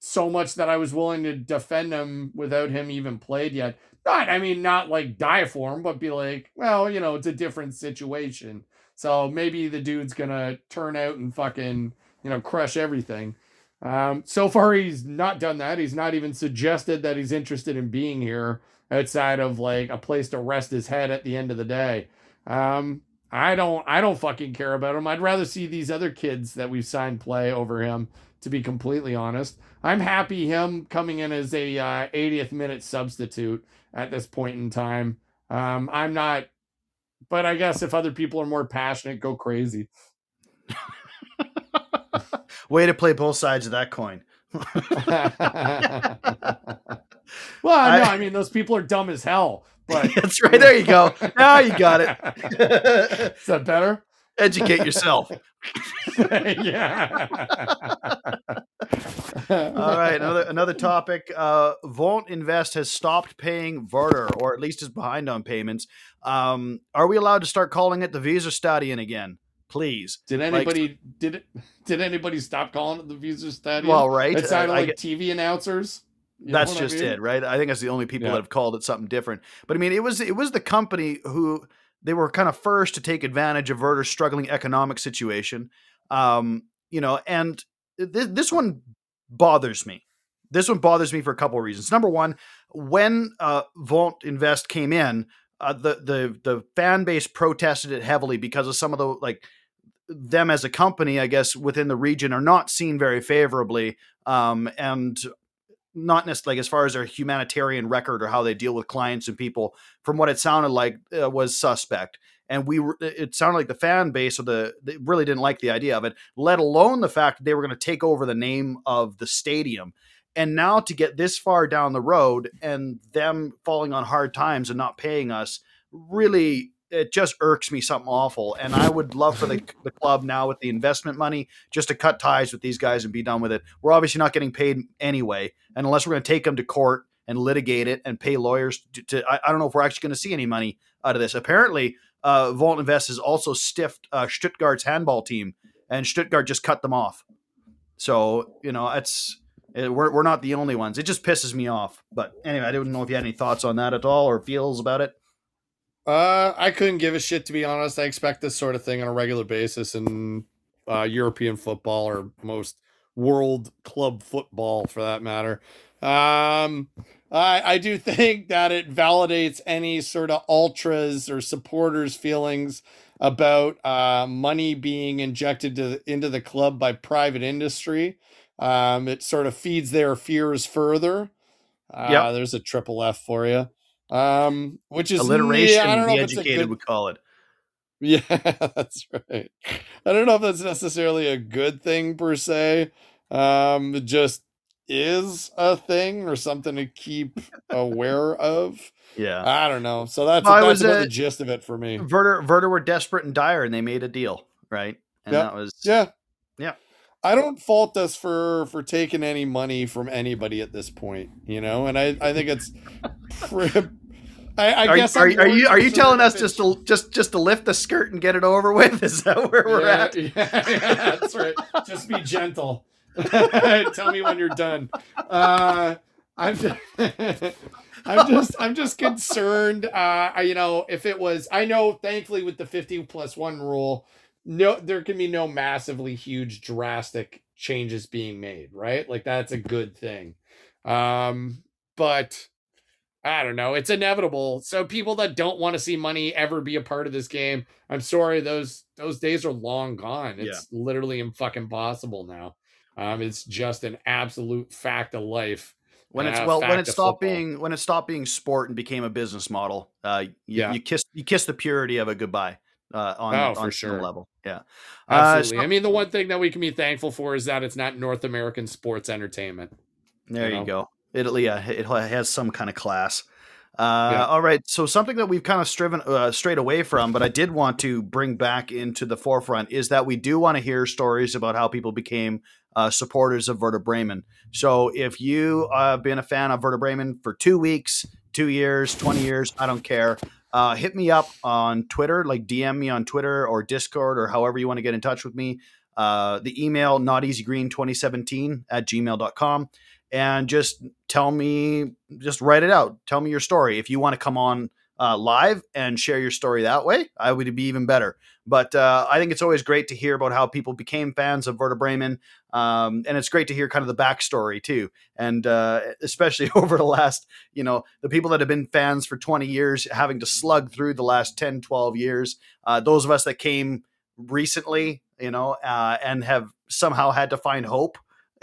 So much that I was willing to defend him without him even played yet. Not, I mean, not like die for him, but be like, well, you know, it's a different situation. So maybe the dude's gonna turn out and fucking, you know, crush everything. Um, so far, he's not done that. He's not even suggested that he's interested in being here outside of like a place to rest his head at the end of the day. Um, I don't, I don't fucking care about him. I'd rather see these other kids that we've signed play over him. To be completely honest, I'm happy him coming in as a uh, 80th minute substitute at this point in time. Um, I'm not, but I guess if other people are more passionate, go crazy. Way to play both sides of that coin. well, I- no, I mean those people are dumb as hell. But That's right. There you go. Now you got it. Is that better? Educate yourself. yeah. All right, another another topic. Uh, Wohninvest has stopped paying Werder, or at least is behind on payments. Um, are we allowed to start calling it the Weserstadion again, please? Did anybody did it? Did anybody stop calling it the Weser Stadium? Well, right. It sounded I- I like get- TV announcers. You that's what I just mean? it, right? I think that's the only people Yeah. that have called it something different. But I mean, it was it was the company who they were kind of first to take advantage of Werder's struggling economic situation. Um, you know, and th- this one bothers me. This one bothers me for a couple of reasons. Number one, when uh, Invest came in, uh, the the the fan base protested it heavily because of some of the like them as a company, I guess, within the region are not seen very favorably, um, and not necessarily like as far as their humanitarian record or how they deal with clients and people. From what it sounded like, uh, was suspect. And we were, it sounded like the fan base of the they really didn't like the idea of it, let alone the fact that they were going to take over the name of the stadium. And now to get this far down the road and them falling on hard times and not paying us really it just irks me something awful. And I would love for the, the club now with the investment money just to cut ties with these guys and be done with it. We're obviously not getting paid anyway. And unless we're going to take them to court and litigate it and pay lawyers to, to I, I, don't know if we're actually going to see any money out of this. Apparently, uh, Wohninvest has also stiffed uh, Stuttgart's handball team, and Stuttgart just cut them off. So you know, it's it, we're we're not the only ones. It just pisses me off. But anyway, I didn't know if you had any thoughts on that at all or feels about it. Uh, I couldn't give a shit to be honest. I expect this sort of thing on a regular basis in uh, European football or most world club football, for that matter. Um, I I do think that it validates any sort of ultras or supporters' feelings about uh, money being injected to, into the club by private industry. Um, it sort of feeds their fears further. Uh, yeah, there's a triple F for you um, which is alliteration. Yeah, I don't know the educated good... would call it. Yeah, that's right. I don't know if that's necessarily a good thing per se. Um, just is a thing or something to keep aware of. Yeah, I don't know. So that's, well, that's about a, the gist of it for me. Werder, Werder were desperate and dire, and they made a deal, right? And yep. that was yeah, yeah. I don't fault us for for taking any money from anybody at this point, you know, and I I think it's I, I are, guess are, are you are you telling us just to just just to lift the skirt and get it over with? Is that where we're yeah, at? Yeah, yeah, that's right. Just be gentle. Tell me when you're done. Uh, I'm just, I'm just I'm just concerned. Uh, you know, if it was, I know, thankfully, with the 50 plus one rule, no, there can be no massively huge, drastic changes being made. Right, like that's a good thing. Um, but I don't know. It's inevitable. So people that don't want to see money ever be a part of this game, I'm sorry, those those days are long gone. It's yeah. literally fucking possible now. Um, it's just an absolute fact of life. When it's uh, well, when it stopped football. being when it stopped being sport and became a business model, uh, you, yeah. you kiss you kiss the purity of a goodbye. Uh, on, oh, on sure. level. Yeah. Absolutely. Uh, so, I mean, the one thing that we can be thankful for is that it's not North American sports entertainment. There you, know? you go. Italy, yeah, it has some kind of class. Uh, yeah. All right. So something that we've kind of striven uh, straight away from, but I did want to bring back into the forefront is that we do want to hear stories about how people became uh, supporters of Werder Bremen. So if you have been a fan of Werder Bremen for two weeks, two years, 20 years, I don't care. Uh, hit me up on Twitter, like DM me on Twitter or Discord or however you want to get in touch with me. Uh, the email, noteasygreen2017 at gmail.com and just tell me, just write it out. Tell me your story. If you want to come on uh, live and share your story that way, I would be even better. But uh, I think it's always great to hear about how people became fans of Werder Bremen. Um, and it's great to hear kind of the backstory too. And uh, especially over the last, you know, the people that have been fans for 20 years, having to slug through the last 10, 12 years. Uh, those of us that came recently, you know, uh, and have somehow had to find hope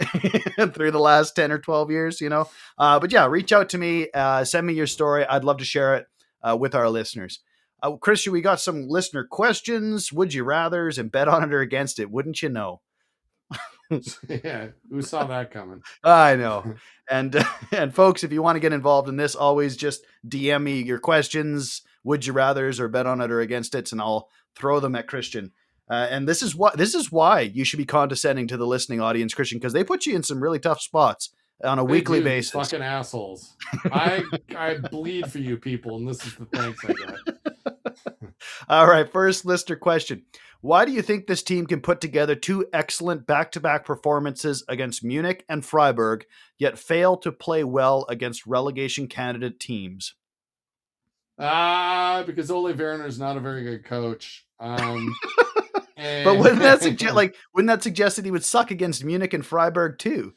through the last 10 or 12 years, you know. Uh, but yeah, reach out to me, uh, send me your story. I'd love to share it uh, with our listeners. Uh, Christian, we got some listener questions, would you rathers, and bet on it or against it, wouldn't you know? yeah, who saw that coming? I know. And and folks, if you want to get involved in this, always just DM me your questions, would you rather's or bet on it or against it, and I'll throw them at Christian. Uh, and this is what this is why you should be condescending to the listening audience, Christian, because they put you in some really tough spots on a they weekly do, basis. Fucking assholes! I I bleed for you people, and this is the thanks I get. All right, first lister question: Why do you think this team can put together two excellent back-to-back performances against Munich and Freiburg, yet fail to play well against relegation candidate teams? Ah, uh, because Ole Werner is not a very good coach. Um, but wouldn't that suggest like wouldn't that suggest that he would suck against Munich and Freiburg too?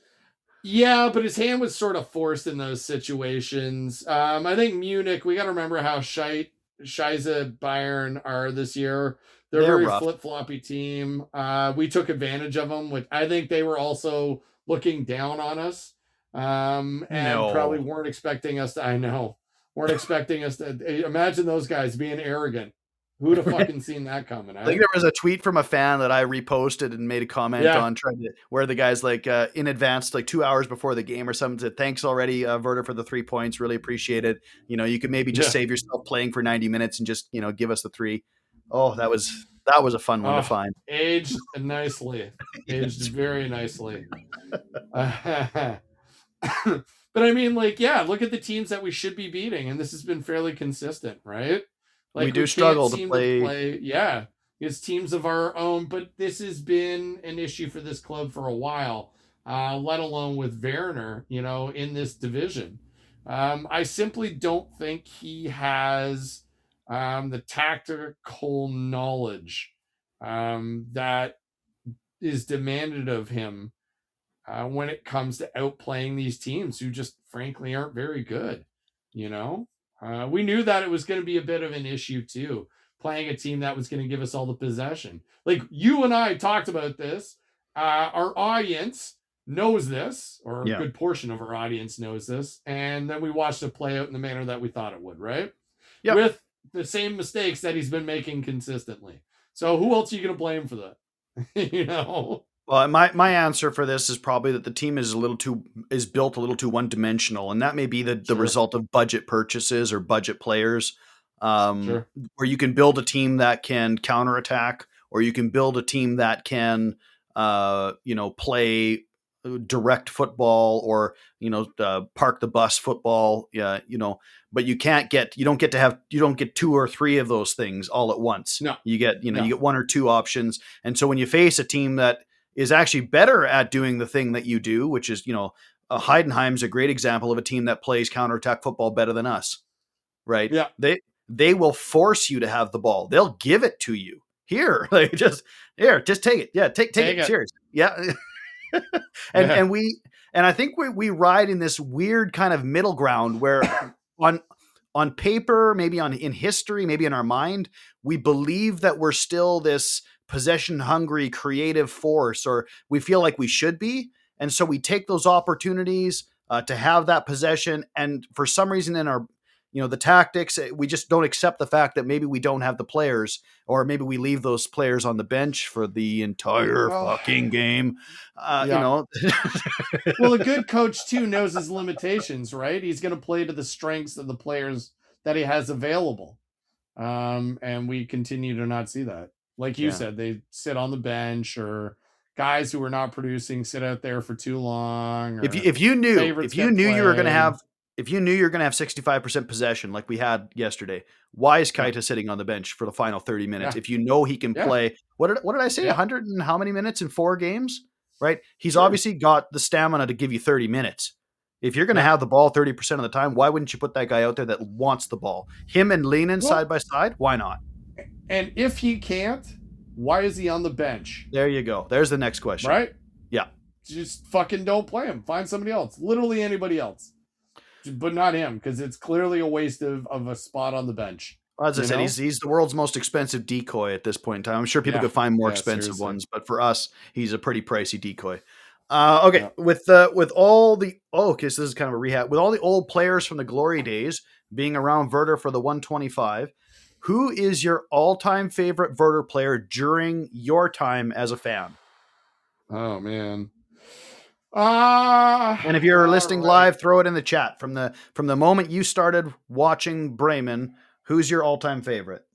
Yeah, but his hand was sort of forced in those situations. Um, I think Munich. We got to remember how shite Scheiße Bayern are this year. They're, They're a very flip floppy team. Uh, we took advantage of them. Which I think they were also looking down on us, um, and no. probably weren't expecting us to. I know weren't expecting us to. Imagine those guys being arrogant Who'd have fucking seen that coming? I think eh? there was a tweet from a fan that I reposted and made a comment Yeah. on trying to where the guy's like uh, in advance, like two hours before the game or something, said, "Thanks already, uh, Werder, for the three points. Really appreciate it. You know, you could maybe just Yeah. save yourself playing for ninety minutes and just you know give us the three. Oh, that was that was a fun one Oh. to find. aged nicely, aged very nicely. but I mean, like, yeah, look at the teams that we should be beating, and this has been fairly consistent, right? Like We do can't struggle to seem play- Yeah, it's teams of our own, but this has been an issue for this club for a while. Uh, let alone with Werner, you know, in this division. Um, I simply don't think he has um, the tactical knowledge um, that is demanded of him uh, when it comes to outplaying these teams who just frankly aren't very good. You know, uh, we knew that it was going to be a bit of an issue too, playing a team that was going to give us all the possession. Like you and I talked about this. Uh, our audience knows this, or a good portion of our audience knows this, and then we watched it play out in the manner that we thought it would, right? Yep. With the same mistakes that he's been making consistently. So who else are you going to blame for that? you know? Well, my my answer for this is probably that the team is a little too is built a little too one dimensional, and that may be the, the Sure. result of budget purchases or budget players. Um, Sure. Where you can build a team that can counterattack, or you can build a team that can, uh, you know, play uh, direct football, or you know, uh, park the bus football. Yeah, you know, but you can't get you don't get to have you don't get two or three of those things all at once. No. you get you know No. you get one or two options, and so when you face a team that is actually better at doing the thing that you do, which is, you know, uh, Heidenheim's a great example of a team that plays counterattack football better than us, right? Yeah. They they will force you to have the ball. They'll give it to you. Here, like just here, just take it. Yeah, take take, Take it. it. Serious. Yeah. and Yeah. and we and I think we we ride in this weird kind of middle ground where on on paper, maybe on in history, maybe in our mind, we believe that we're still this possession hungry creative force or we feel like we should be. And so we take those opportunities uh, to have that possession and for some reason in our you know the tactics eh, we just don't accept the fact that maybe we don't have the players or maybe we leave those players on the bench for the entire Oh. fucking game uh, Yeah. you know well, a good coach too knows his limitations, right? He's going to play to the strengths of the players that he has available. Um, and we continue to not see that. Like you Yeah. said, they sit on the bench or guys who are not producing sit out there for too long. if you, if you knew if you knew you were going to have if you knew you're going to have 65% possession like we had yesterday why is. Keita sitting on the bench for the final 30 minutes Yeah. if you know he can Yeah. play what did, what did I say Yeah. 100 and how many minutes in four games right he's Sure. obviously got the stamina to give you 30 minutes if you're going to have the ball 30% of the time why wouldn't you put that guy out there that wants the ball him and Lynen Well- side by side why not and if he can't, why is he on the bench? there you go there's the next question Right? Yeah. Just fucking don't play him. Find somebody else. Literally anybody else. But not him, because it's clearly a waste of, of a spot on the bench. As I said, know? he's he's the world's most expensive decoy at this point in time. I'm sure people Yeah. could find more Yeah, expensive seriously. ones, but for us, he's a pretty pricey decoy. Uh, okay, Yeah. with uh, with all the oh, okay, so this is kind of a rehab. With all the old players from the glory days being around Werder for the 125, who is your all time favorite Werder player during your time as a fan? Oh man. Ah. And if you're listening right. live, throw it in the chat from the from the moment you started watching Bremen. Who's your all time favorite?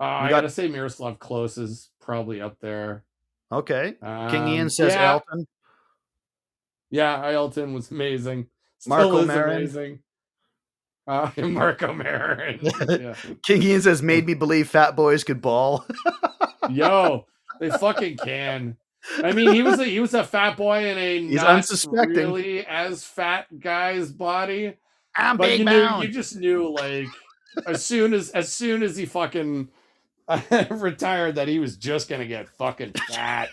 Uh, I got- gotta say Miroslav Klose is probably up there. Okay, Um, King Ian says yeah, Ailton. Yeah, Ailton was amazing. Still Marco Marin. amazing. Uh, Marco Marin. yeah. King Ian says, made me believe fat boys could ball. Yo, they fucking can. I mean, he was a he was a fat boy in a He's not unsuspecting. really as fat guy's body, I'm but you knew you just knew like as soon as as soon as he fucking retired that he was just gonna get fucking fat.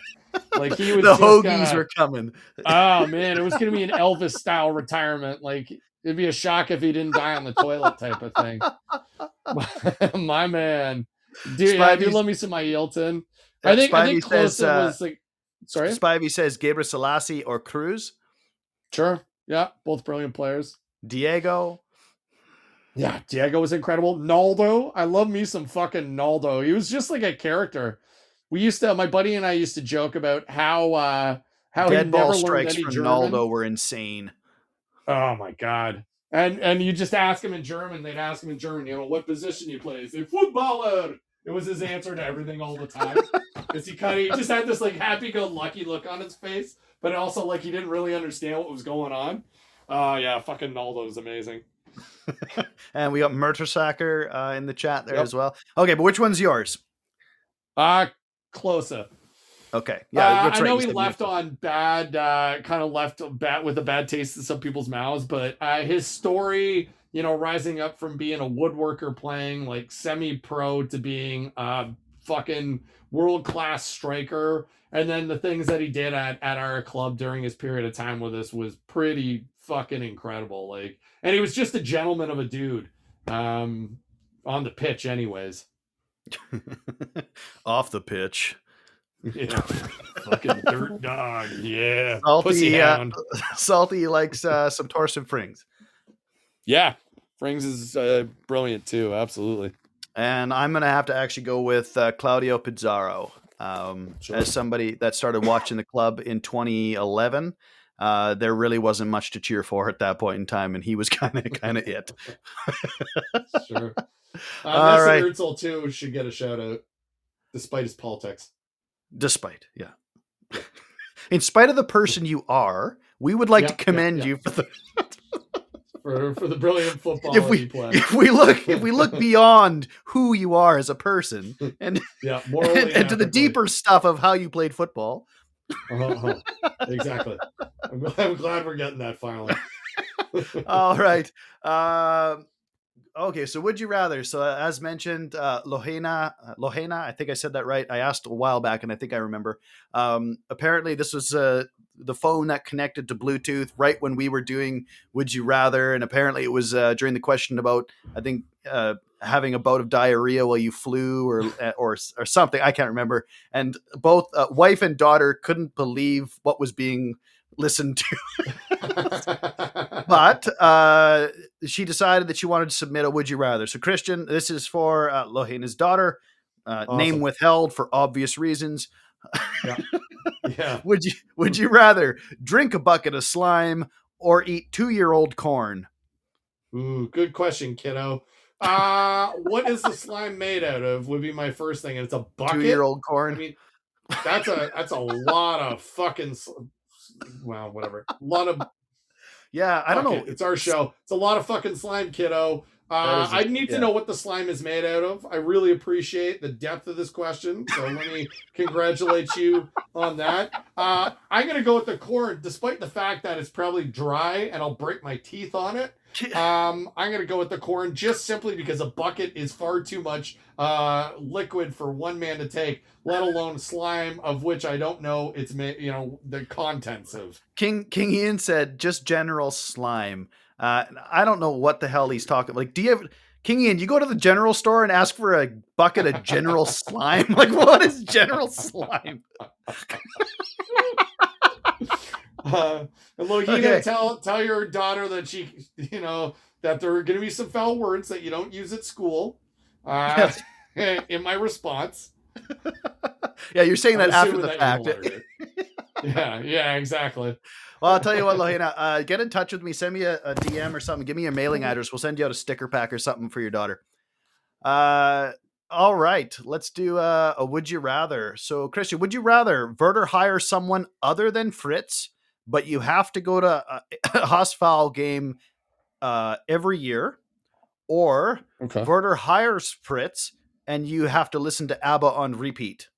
Like he was the hoagies gonna- were coming. Oh man, it was gonna be an Elvis style retirement. Like it'd be a shock if he didn't die on the toilet type of thing. my man, dude, have you Spivey's- love me some my Ailton? I think I think Spivey close says, uh, was like sorry. Spivey says Gebre Selassie or Kruse. Sure, yeah, both brilliant players. Diego. Yeah, Diego was incredible. Naldo, I love me some fucking Naldo. He was just like a character. We used to, my buddy and I used to joke about how uh how Dead he ball strikes for German. Naldo were insane. Oh my god. And and you just ask him in German, they'd ask him in German, you know, what position you play. He'd say, footballer. It was his answer to everything all the time. Because he kind of he just had this like happy go lucky look on his face, but also like he didn't really understand what was going on. Oh yeah, fucking Naldo is amazing. And we got Mertesacker uh, in the chat there Yep. as well. Okay, but which one's yours? Uh Klose. Okay, Yeah, uh, that's I know he left on bad, uh, kind of left bad with a bad taste in some people's mouths, but uh, his story, you know, rising up from being a woodworker playing like semi-pro to being a fucking world-class striker, and then the things that he did at at our club during his period of time with us was pretty fucking incredible. Like, and he was just a gentleman of a dude, um, on the pitch, anyways. off the pitch. Yeah, fucking dirt dog. Yeah, Salty, pussy uh. Salty likes uh, some Torsten Frings. Yeah, Frings is uh, brilliant too. Absolutely. And I'm going to have to actually go with uh, Claudio Pizarro. Um, Sure. As somebody that started watching the club in 2011, uh, there really wasn't much to cheer for at that point in time, and he was kind of kind of it. Sure. Uh, All right. Ozil too should get a shout out, despite his politics. Despite, yeah. In spite of the person you are, we would like Yeah, to yeah, commend yeah. you for the For for the brilliant football if we if we look if we look beyond who you are as a person and Yeah, morally and, and to the deeper stuff of how you played football. Uh-huh, uh-huh. Exactly. I'm, glad- I'm glad we're getting that finally. All right. Um okay, so would you rather? So uh, as mentioned, uh, Lohena, uh, Lohena, I think I said that right. I asked a while back, and I think I remember. Um, apparently, this was uh, the phone that connected to Bluetooth right when we were doing "Would You Rather," and apparently it was uh, during the question about I think uh, having a bout of diarrhea while you flew, or uh, or or something. I can't remember. And both uh, wife and daughter couldn't believe what was being listened to but uh, she decided that she wanted to submit a would you rather. So, Christian, this is for uh, Lohena's daughter. Uh, Name withheld for obvious reasons. Yeah. Would you Would you rather drink a bucket of slime or eat two year old corn? Ooh, good question, kiddo. Uh what is the slime made out of? Would be my first thing. And it's a bucket. Two year old corn. I mean, that's a that's a lot of fucking. s- Well, whatever. A lot of. yeah, I don't know. it, It's our show. It's a lot of fucking slime, kiddo. Uh, That is a- I need to know what the slime is made out of. I really appreciate the depth of this question. So let me congratulate you on that. Uh, I'm gonna go with the corn, despite the fact that it's probably dry and I'll break my teeth on it. Um, I'm gonna go with the corn just simply because a bucket is far too much uh, liquid for one man to take, let alone slime of which I don't know its ma- you know the contents of. King King Ian said just general slime. Uh, I don't know what the hell he's talking. Like, do you have King Ian? You go to the general store and ask for a bucket of general slime. Like, what is general slime? Uh, and Lohina, Okay. tell tell your daughter that she, you know, that there are going to be some foul words that you don't use at school. Uh, in my response, Yeah, you're saying that I'm after the that fact. you learned it. yeah, yeah, exactly. Well, I'll tell you what, Lohena, uh, get in touch with me. Send me a, a DM or something. Give me your mailing address. We'll send you out a sticker pack or something for your daughter. Uh, all right, let's do uh, a would you rather. So, Christian, would you rather Werder hire someone other than Fritz, but you have to go to a, a game uh, every year, or Okay. Werder hires Fritz and you have to listen to ABBA on repeat?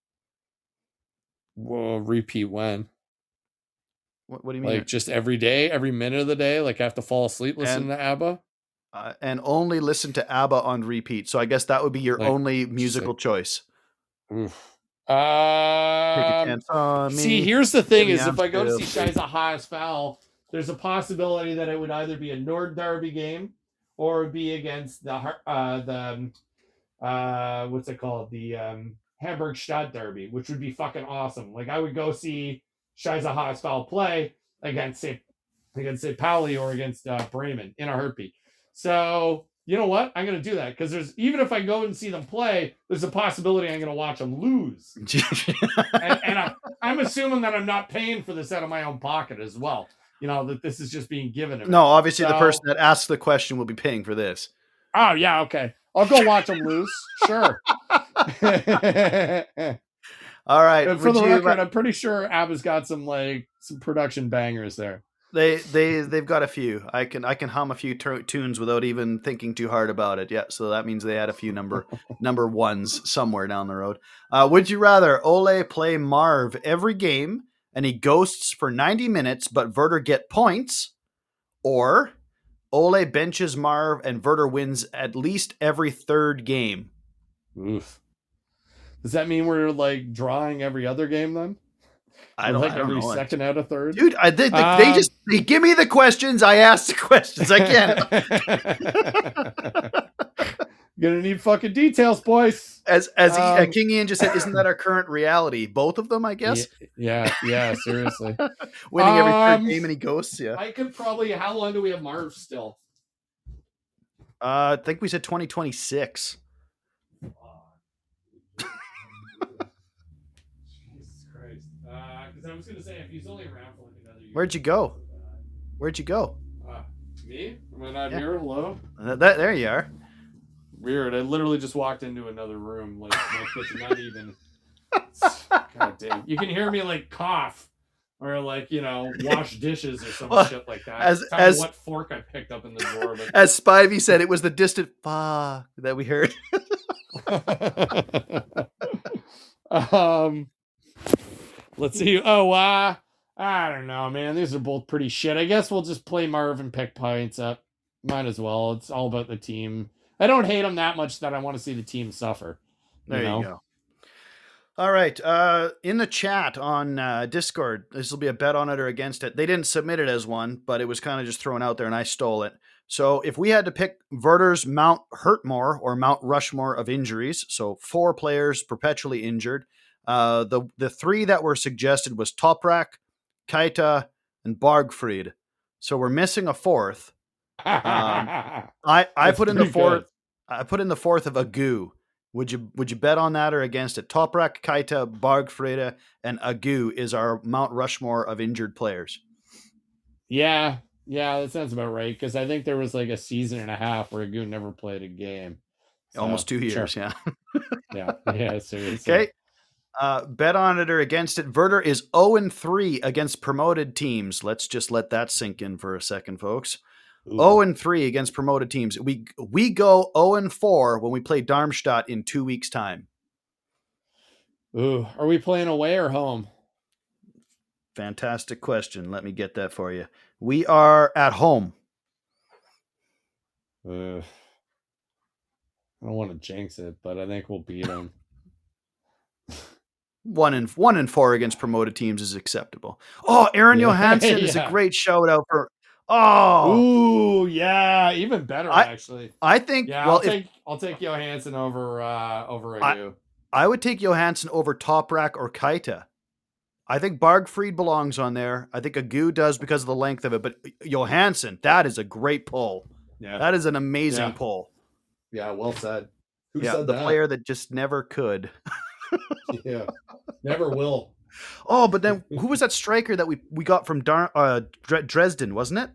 Well, repeat when? What, what do you mean? Like just every day, every minute of the day. Like I have to fall asleep listening to ABBA. uh, and only listen to ABBA on repeat. So I guess that would be your Like, only musical like- choice. Oof. Um, chance on me. See, here's the thing: is if I go to see Shiza Highest Foul, there's a possibility that it would either be a Nord Derby game or be against the uh, the um, uh, what's it called, the um, Hamburg Stadt Derby, which would be fucking awesome. Like I would go see Scheiße HSV play against say against St. Pauli or against uh, Bremen in a heartbeat. So you know what? I'm gonna do that because there's even if I go and see them play, there's a possibility I'm gonna watch them lose. and, and I, I'm assuming that I'm not paying for this out of my own pocket as well. You know that this is just being given to me. no, obviously the person that asks the question will be paying for this. Oh yeah, okay. I'll go watch them lose. Sure. All right. And for would the you- record, I'm pretty sure Abba's got some like some production bangers there. They they they've got a few. I can I can hum a few tur tunes without even thinking too hard about it. Yeah, so that means they had a few number number ones somewhere down the road. Uh, would you rather Ole play Marv every game and he ghosts for ninety minutes, but Werder get points, or Ole benches Marv and Werder wins at least every third game? Oof. Does that mean we're like drawing every other game then? I don't, like I don't every know. second out of third. Dude, I they, they, Um, they just they give me the questions. I ask the questions. I can't. Gonna need fucking details, boys. As as he, uh, Um, King Ian just said, isn't that our current reality? Both of them, I guess. Yeah, yeah, seriously. Winning every third Um, game and he ghosts. Yeah. I could probably. How long do we have Marv still? Uh, I think we said 2026. Jesus Christ. Because I was gonna say if he's only around for like another year. Where'd you go? Where'd you go? Uh, me? Am I not Yeah. here? Hello. Uh, that, there you are. Weird. I literally just walked into another room. Like my kitchen, not even. God damn. You can hear me like cough. Or like you know, wash dishes or some Well, shit like that. as- as- what fork I picked up in the drawer, but As Spivey said, it was the distant fuck that we heard. um let's see oh uh i don't know man these are both pretty shit i guess we'll just play marv and pick pints up might as well it's all about the team i don't hate them that much that i want to see the team suffer There you, go. All right. Uh, in the chat on uh, Discord, this will be a bet on it or against it. They didn't submit it as one, but it was kind of just thrown out there, and I stole it. So if we had to pick Werder's Mount Hurtmore or Mount Rushmore of injuries, so four players perpetually injured, uh, the the three that were suggested was Toprak, Keita, and Bargfrede. So we're missing a fourth. I I put in the fourth. good. I put in the fourth of Agu. Would you would you bet on that or against it? Toprak, Keita, Bargfrede, and Agu is our Mount Rushmore of injured players. yeah yeah that sounds about right because i think there was like a season and a half where goon never played a game So, Almost two sure. years, yeah. yeah yeah seriously Okay. Uh, bet on it or against it. Werder is 0 and 3 against promoted teams. Let's just let that sink in for a second, folks. Ooh. 0 and 3 against promoted teams. We we go 0 and 4 when we play Darmstadt in two weeks' time. Ooh, are we playing away or home Fantastic question. Let me get that for you. We are at home. Uh, I don't want to jinx it, but I think we'll beat them. One in one in four against promoted teams is acceptable. Oh, Aaron Yeah. Jóhannsson is a great shout out for. Oh, Ooh, yeah, even better I- actually. I think. Yeah, well, I'll if, take I'll take Jóhannsson over uh over I- I would take Jóhannsson over Toprak or Keita. I think Bargfrede belongs on there. I think Agu does because of the length of it, but Jóhannsson, that is a great pull. Yeah, That is an amazing Yeah. pull. yeah, well said. Who yeah, said the that? player that just never could. yeah, never will. Oh, but then who was that striker that we we got from Dar- uh, Dre- Dresden, wasn't it?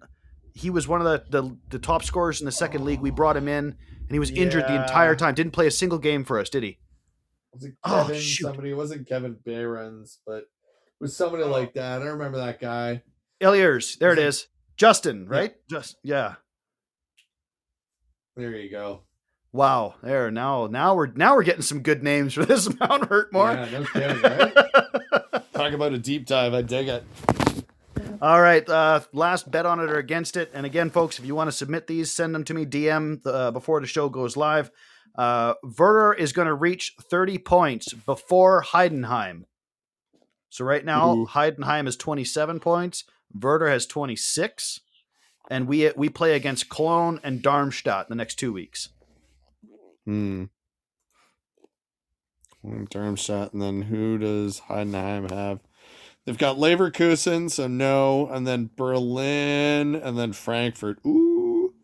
He was one of the, the the top scorers in the second league. We brought him in, and he was injured the entire time. Didn't play a single game for us, did he? Was it Oh, shoot. somebody it wasn't Kevin Behrens, but it was somebody like that. I remember that guy. Eilers, there it Was is. Justin, right? Just yeah. There you go. Wow. There now now we're now we're getting some good names for this Mount Hurtmore. Yeah, no kidding, right? Talk about a deep dive. I dig it. All right, uh, last bet on it or against it. And again, folks, if you want to submit these, send them to me DM uh, before the show goes live. Uh, Werder is going to reach 30 points before Heidenheim. So right now, Ooh. Heidenheim is 27 points. Werder has 26, and we we play against Cologne and Darmstadt in the next two weeks. Hmm. Darmstadt, and then who does Heidenheim have? They've got Leverkusen, so no, and then Berlin, and then Frankfurt. Ooh.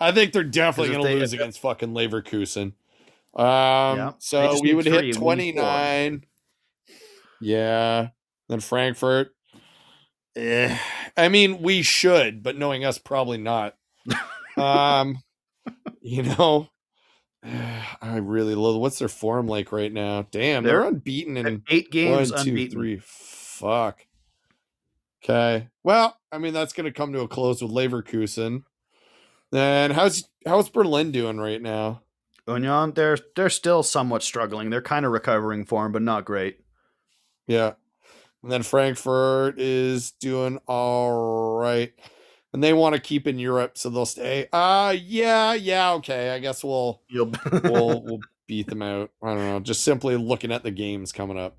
I think they're definitely going to lose against fucking Leverkusen. Um, they so we would three, hit four. 29. Yeah. Then Frankfurt. Eh. I mean, we should, but knowing us, probably not. um, you know, I really love what's their form like right now. Damn, they're, They're- unbeaten in Eight games one, two, three. Fuck. Okay. Well, I mean that's going to come to a close with Leverkusen. Then how's how's Berlin doing right now? Union, they're they're still somewhat struggling. They're kind of recovering form, but not great. Yeah. And then Frankfurt is doing all right. And they want to keep in Europe, so they'll stay. Uh yeah, yeah, okay. I guess we'll You'll we'll we'll beat them out. I don't know. Just simply looking at the games coming up.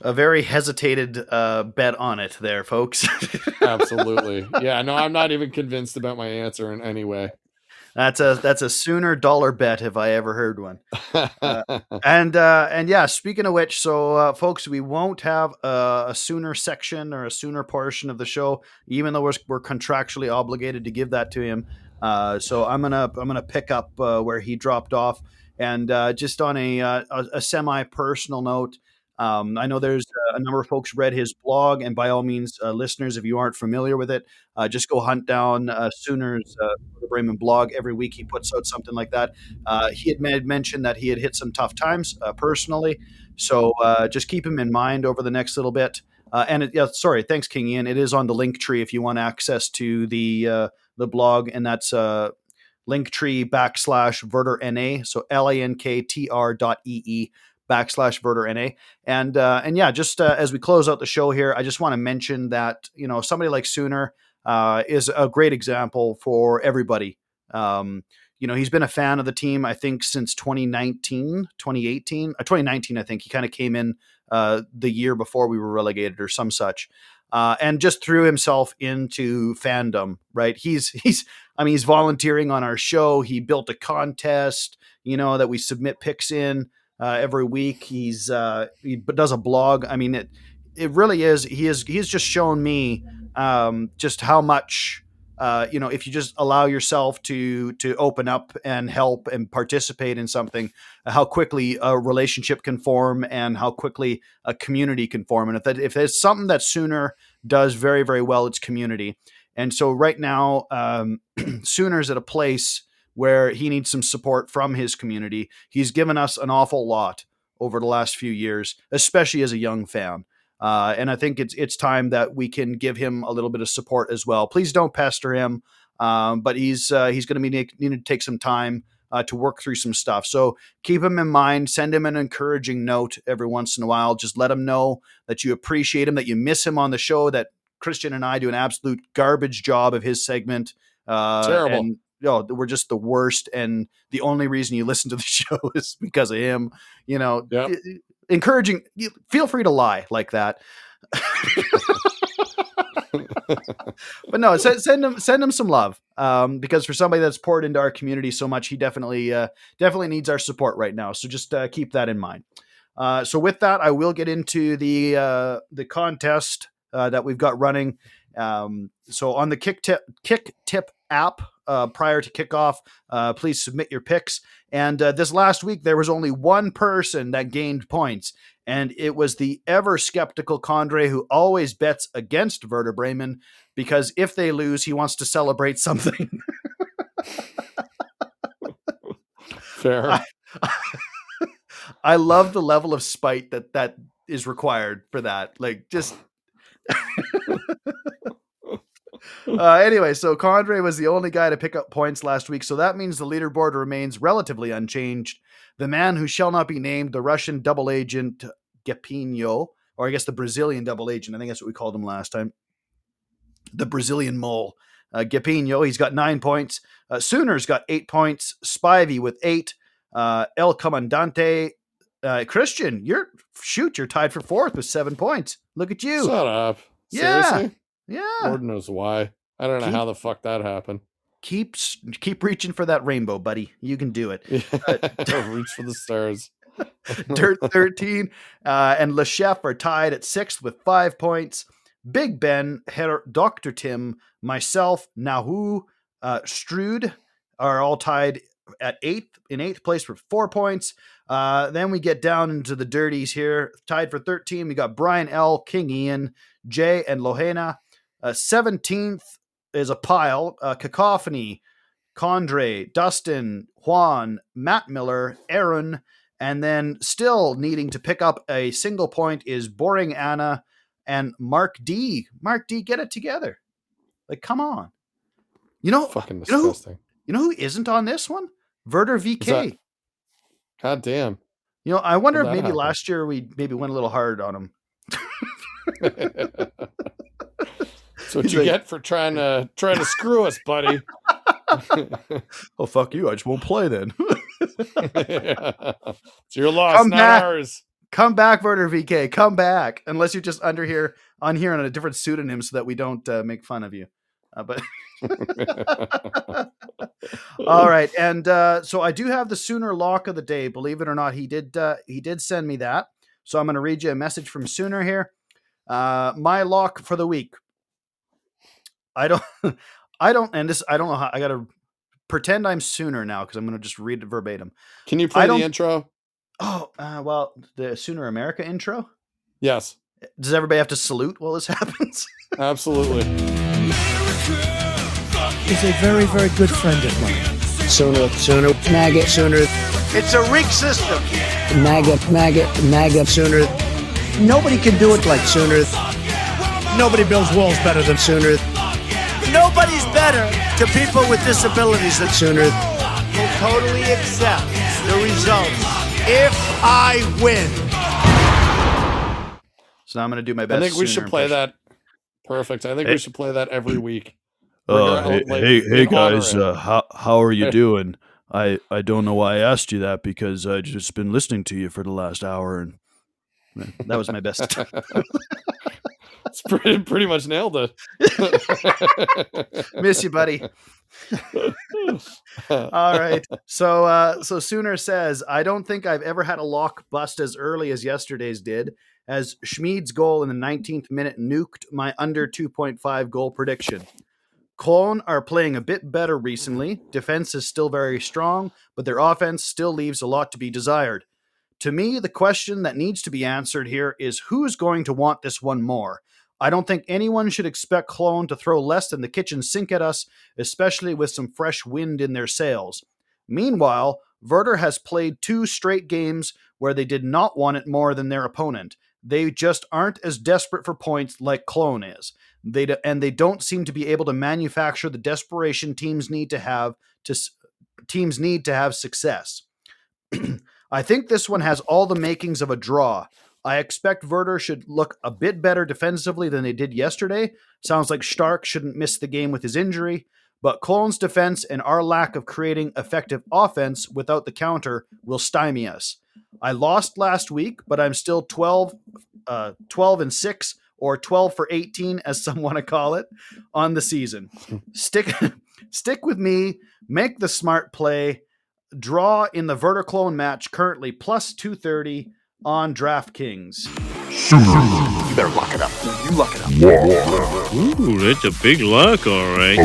a very hesitated uh, bet on it there, folks. Absolutely. Yeah, no, I'm not even convinced about my answer in any way. That's a that's a sooner dollar bet if I ever heard one. And uh, and yeah, speaking of which, so uh, folks, we won't have a, a sooner section or a sooner portion of the show, even though we're, we're contractually obligated to give that to him. Uh, so I'm gonna I'm gonna pick up uh, where he dropped off, and uh, just on a uh, a, a semi personal note. Um, I know there's a number of folks read his blog, and by all means, uh, listeners, if you aren't familiar with it, uh, just go hunt down uh, Sooners uh, Bremen blog. Every week he puts out something like that. Uh, he had made mentioned that he had hit some tough times uh, personally, so uh, just keep him in mind over the next little bit. And it, yeah, sorry, thanks, King Ian. It is on the link tree if you want access to the the blog, and that's uh, linktree backslash verter na. So l a n k t r dot e e backslash verter na. And uh, and yeah, just uh, as we close out the show here, I just want to mention that you know somebody like Sooner uh, is a great example for everybody. Um, you know, he's been a fan of the team, I think, since 2019, 2018, uh, 2019, I think. He kind of came in uh, the year before we were relegated or some such. Uh, and just threw himself into fandom, right? He's, he's, I mean, he's volunteering on our show. He built a contest, you know, that we submit picks in uh, every week. He's, uh, he does a blog. I mean, it, it really is. He is, he's just shown me um, just how much, uh, you know, if you just allow yourself to to open up and help and participate in something, how quickly a relationship can form and how quickly a community can form. And if that if there's something that Sooner does very very well, it's community. And so right now, um, Sooner's at a place where he needs some support from his community. He's given us an awful lot over the last few years, especially as a young fan. Uh, and I think it's it's time that we can give him a little bit of support as well. Please don't pester him, um, but he's uh, he's going to be need to take some time uh, to work through some stuff. So keep him in mind. Send him an encouraging note every once in a while. Just let him know that you appreciate him, that you miss him on the show. That Christian and I do an absolute garbage job of his segment. Uh, Terrible. And, know, we're just the worst, and the only reason you listen to the show is because of him. You know, Yep. encouraging. Feel free to lie like that. but no, send, send him send him some love um, because for somebody that's poured into our community so much, he definitely uh, definitely needs our support right now. So just uh, keep that in mind. Uh, so with that, I will get into the uh, the contest uh, that we've got running. Um, so on the Kicktipp Kick Tip app, uh, prior to kickoff, uh, please submit your picks. And uh, this last week, there was only one person that gained points, and it was the ever skeptical Condre who always bets against Werder Bremen because if they lose, he wants to celebrate something. Fair. I love the level of spite that that is required for that. Like just. uh, anyway, so Condre was the only guy to pick up points last week, so that means the leaderboard remains relatively unchanged. The man who shall not be named, the Russian double agent Gepino, or I guess the Brazilian double agent. I think that's what we called him last time. The Brazilian mole, uh, Gepino. He's got nine points. Uh, Sooners got eight points. Spivey with eight. Uh, El Comandante. Uh, Christian, you're shoot, you're tied for fourth with seven points. Look at you. Shut up. Yeah. Seriously? yeah. Lord knows why. I don't know Keep- how the fuck that happened. Keep keep reaching for that rainbow, buddy. You can do it. Don't reach for the stars. Dirt 13 uh, and Le Chef are tied at sixth with five points. Big Ben, Herr, Dr. Tim, myself, Nahu, uh, Strood are all tied at eighth in eighth place for four points. Uh, then we get down into the dirties here, tied for 13. We got Brian L, King Ian, Jay, and Lohena. Uh, 17th is a pile. Uh, Cacophony, Condre, Dustin, Juan, Matt Miller, Aaron, and then still needing to pick up a single point is Boring Anna and Mark D. Mark D, get it together. Like, come on. You know, Fucking you know who- disgusting. you know who isn't on this one? Verder VK. that? God damn. You know, I wonder if maybe happen? last year we maybe went a little hard on him. That's what He's you like- get for trying to trying to screw us, buddy. Oh fuck you! I just won't play then. it's your loss, Come not back. ours. come back, Verder VK. Come back, unless you're just under here on here on a different pseudonym, so that we don't uh, make fun of you. Uh, but all right, and uh, so I do have the Sooner lock of the day. Believe it or not, he did. Uh, he did send me that. So I'm going to read you a message from Sooner here. Uh, my lock for the week. I don't. I don't. And this. I don't know how. I got to pretend I'm Sooner now because I'm going to just read it verbatim. Can you play the intro? Oh, uh, well, the Sooner America intro. Yes, Does everybody have to salute while this happens? absolutely. is a very, very good friend of mine. Sooner, sooner, maggot, sooner, It's a rigged system. maggot, maggot, maggot, sooner, Nobody can do it like sooner, nobody builds walls better than sooner, Nobody's better to people with disabilities than sooner. will totally accept the results if I win. so now I'm going to do my best. I think we should play impression. that. Perfect. I think Hey. we should play that every week. Uh, hey, like, hey, hey guys, uh, how how are you doing? I I don't know why I asked you that because I just been listening to you for the last hour and That was my best. It's pretty pretty much nailed it. Miss you, buddy. All right. So uh so Sooner says, I don't think I've ever had a lock bust as early as yesterday's did, as Schmid's goal in the 19th minute nuked my under 2.5 goal prediction. Cologne are playing a bit better recently. Defense is still very strong, but their offense still leaves a lot to be desired. To me, the question that needs to be answered here is who's going to want this one more? I don't think anyone should expect Cologne to throw less than the kitchen sink at us, especially with some fresh wind in their sails. Meanwhile, Werder has played two straight games where they did not want it more than their opponent. They just aren't as desperate for points like Cologne is. They and they don't seem to be able to manufacture the desperation teams need to have to teams need to have success. I think this one has all the makings of a draw. I expect Werder should look a bit better defensively than they did yesterday. Sounds like Stark shouldn't miss the game with his injury, but Cologne's defense and our lack of creating effective offense without the counter will stymie us. I lost last week, but I'm still 12, uh, 12 and 6 or 12 for 18 as some want to call it on the season. Stick stick with me, make the smart play, draw in the Verticlone match currently plus 230 on DraftKings. You better lock it up. You lock it up. Ooh, that's a big lock, all right.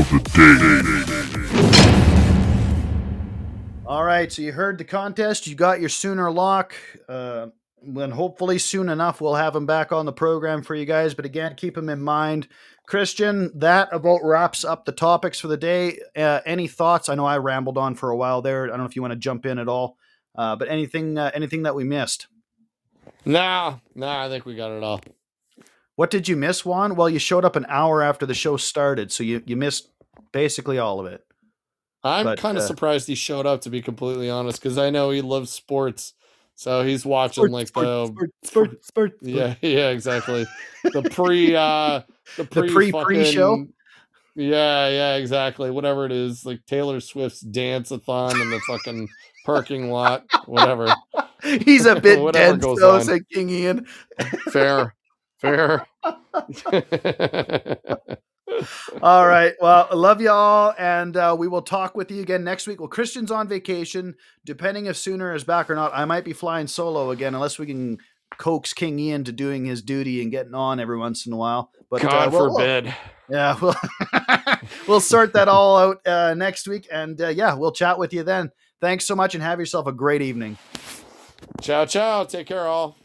All right, so you heard the contest. You got your Sooner lock. Uh, when hopefully soon enough we'll have him back on the program for you guys. But again, keep him in mind. Christian, that about wraps up the topics for the day. Uh, any thoughts? I know I rambled on for a while there. I don't know if you want to jump in at all. Uh, but anything, uh, anything that we missed? Nah, nah, I think we got it all. What did you miss, Juan? Well, you showed up an hour after the show started, so you you missed basically all of it. I'm kind of uh, surprised he showed up to be completely honest, because I know he loves sports. So he's watching like the sport, sport, yeah, yeah, exactly. The pre uh the pre pre-pre-show? Yeah, yeah, exactly. Whatever it is, like Taylor Swift's dance-a-thon in the fucking parking lot, whatever. He's a bit Whatever dense, though, on. said King Ian. Fair. Fair. All right. Well, I love y'all, and uh, we will talk with you again next week. Well, Christian's on vacation. Depending if Sooner is back or not, I might be flying solo again, unless we can coax King Ian to doing his duty and getting on every once in a while. But uh, God we'll- forbid. Yeah, we'll we'll sort that all out uh, next week, and uh, yeah, we'll chat with you then. Thanks so much, and have yourself a great evening. Ciao, ciao. Take care, all.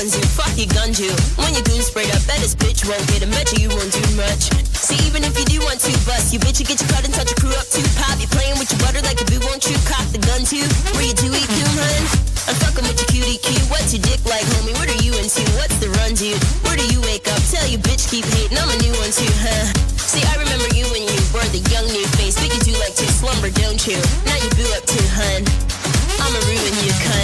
ones you fuck you gunned you. When you goon sprayed, up, bet this bitch won't get a measure, you won't do much. See, even if you do want to bust, you bitch, you get your cut and touch your crew up too. Pop, you playing with your butter like a boo, won't you cock the gun too? Where you do eat goon, hun? I'm fucking with your cutie cue. What's your dick like, homie? What are you into? What's the run, dude? Where do you wake up? Tell you bitch, keep hating. I'm a new one too, huh? See, I remember you when you were the young new face, but you do like to slumber, don't you? Now you boo up too, hun. I'ma ruin you, cunt.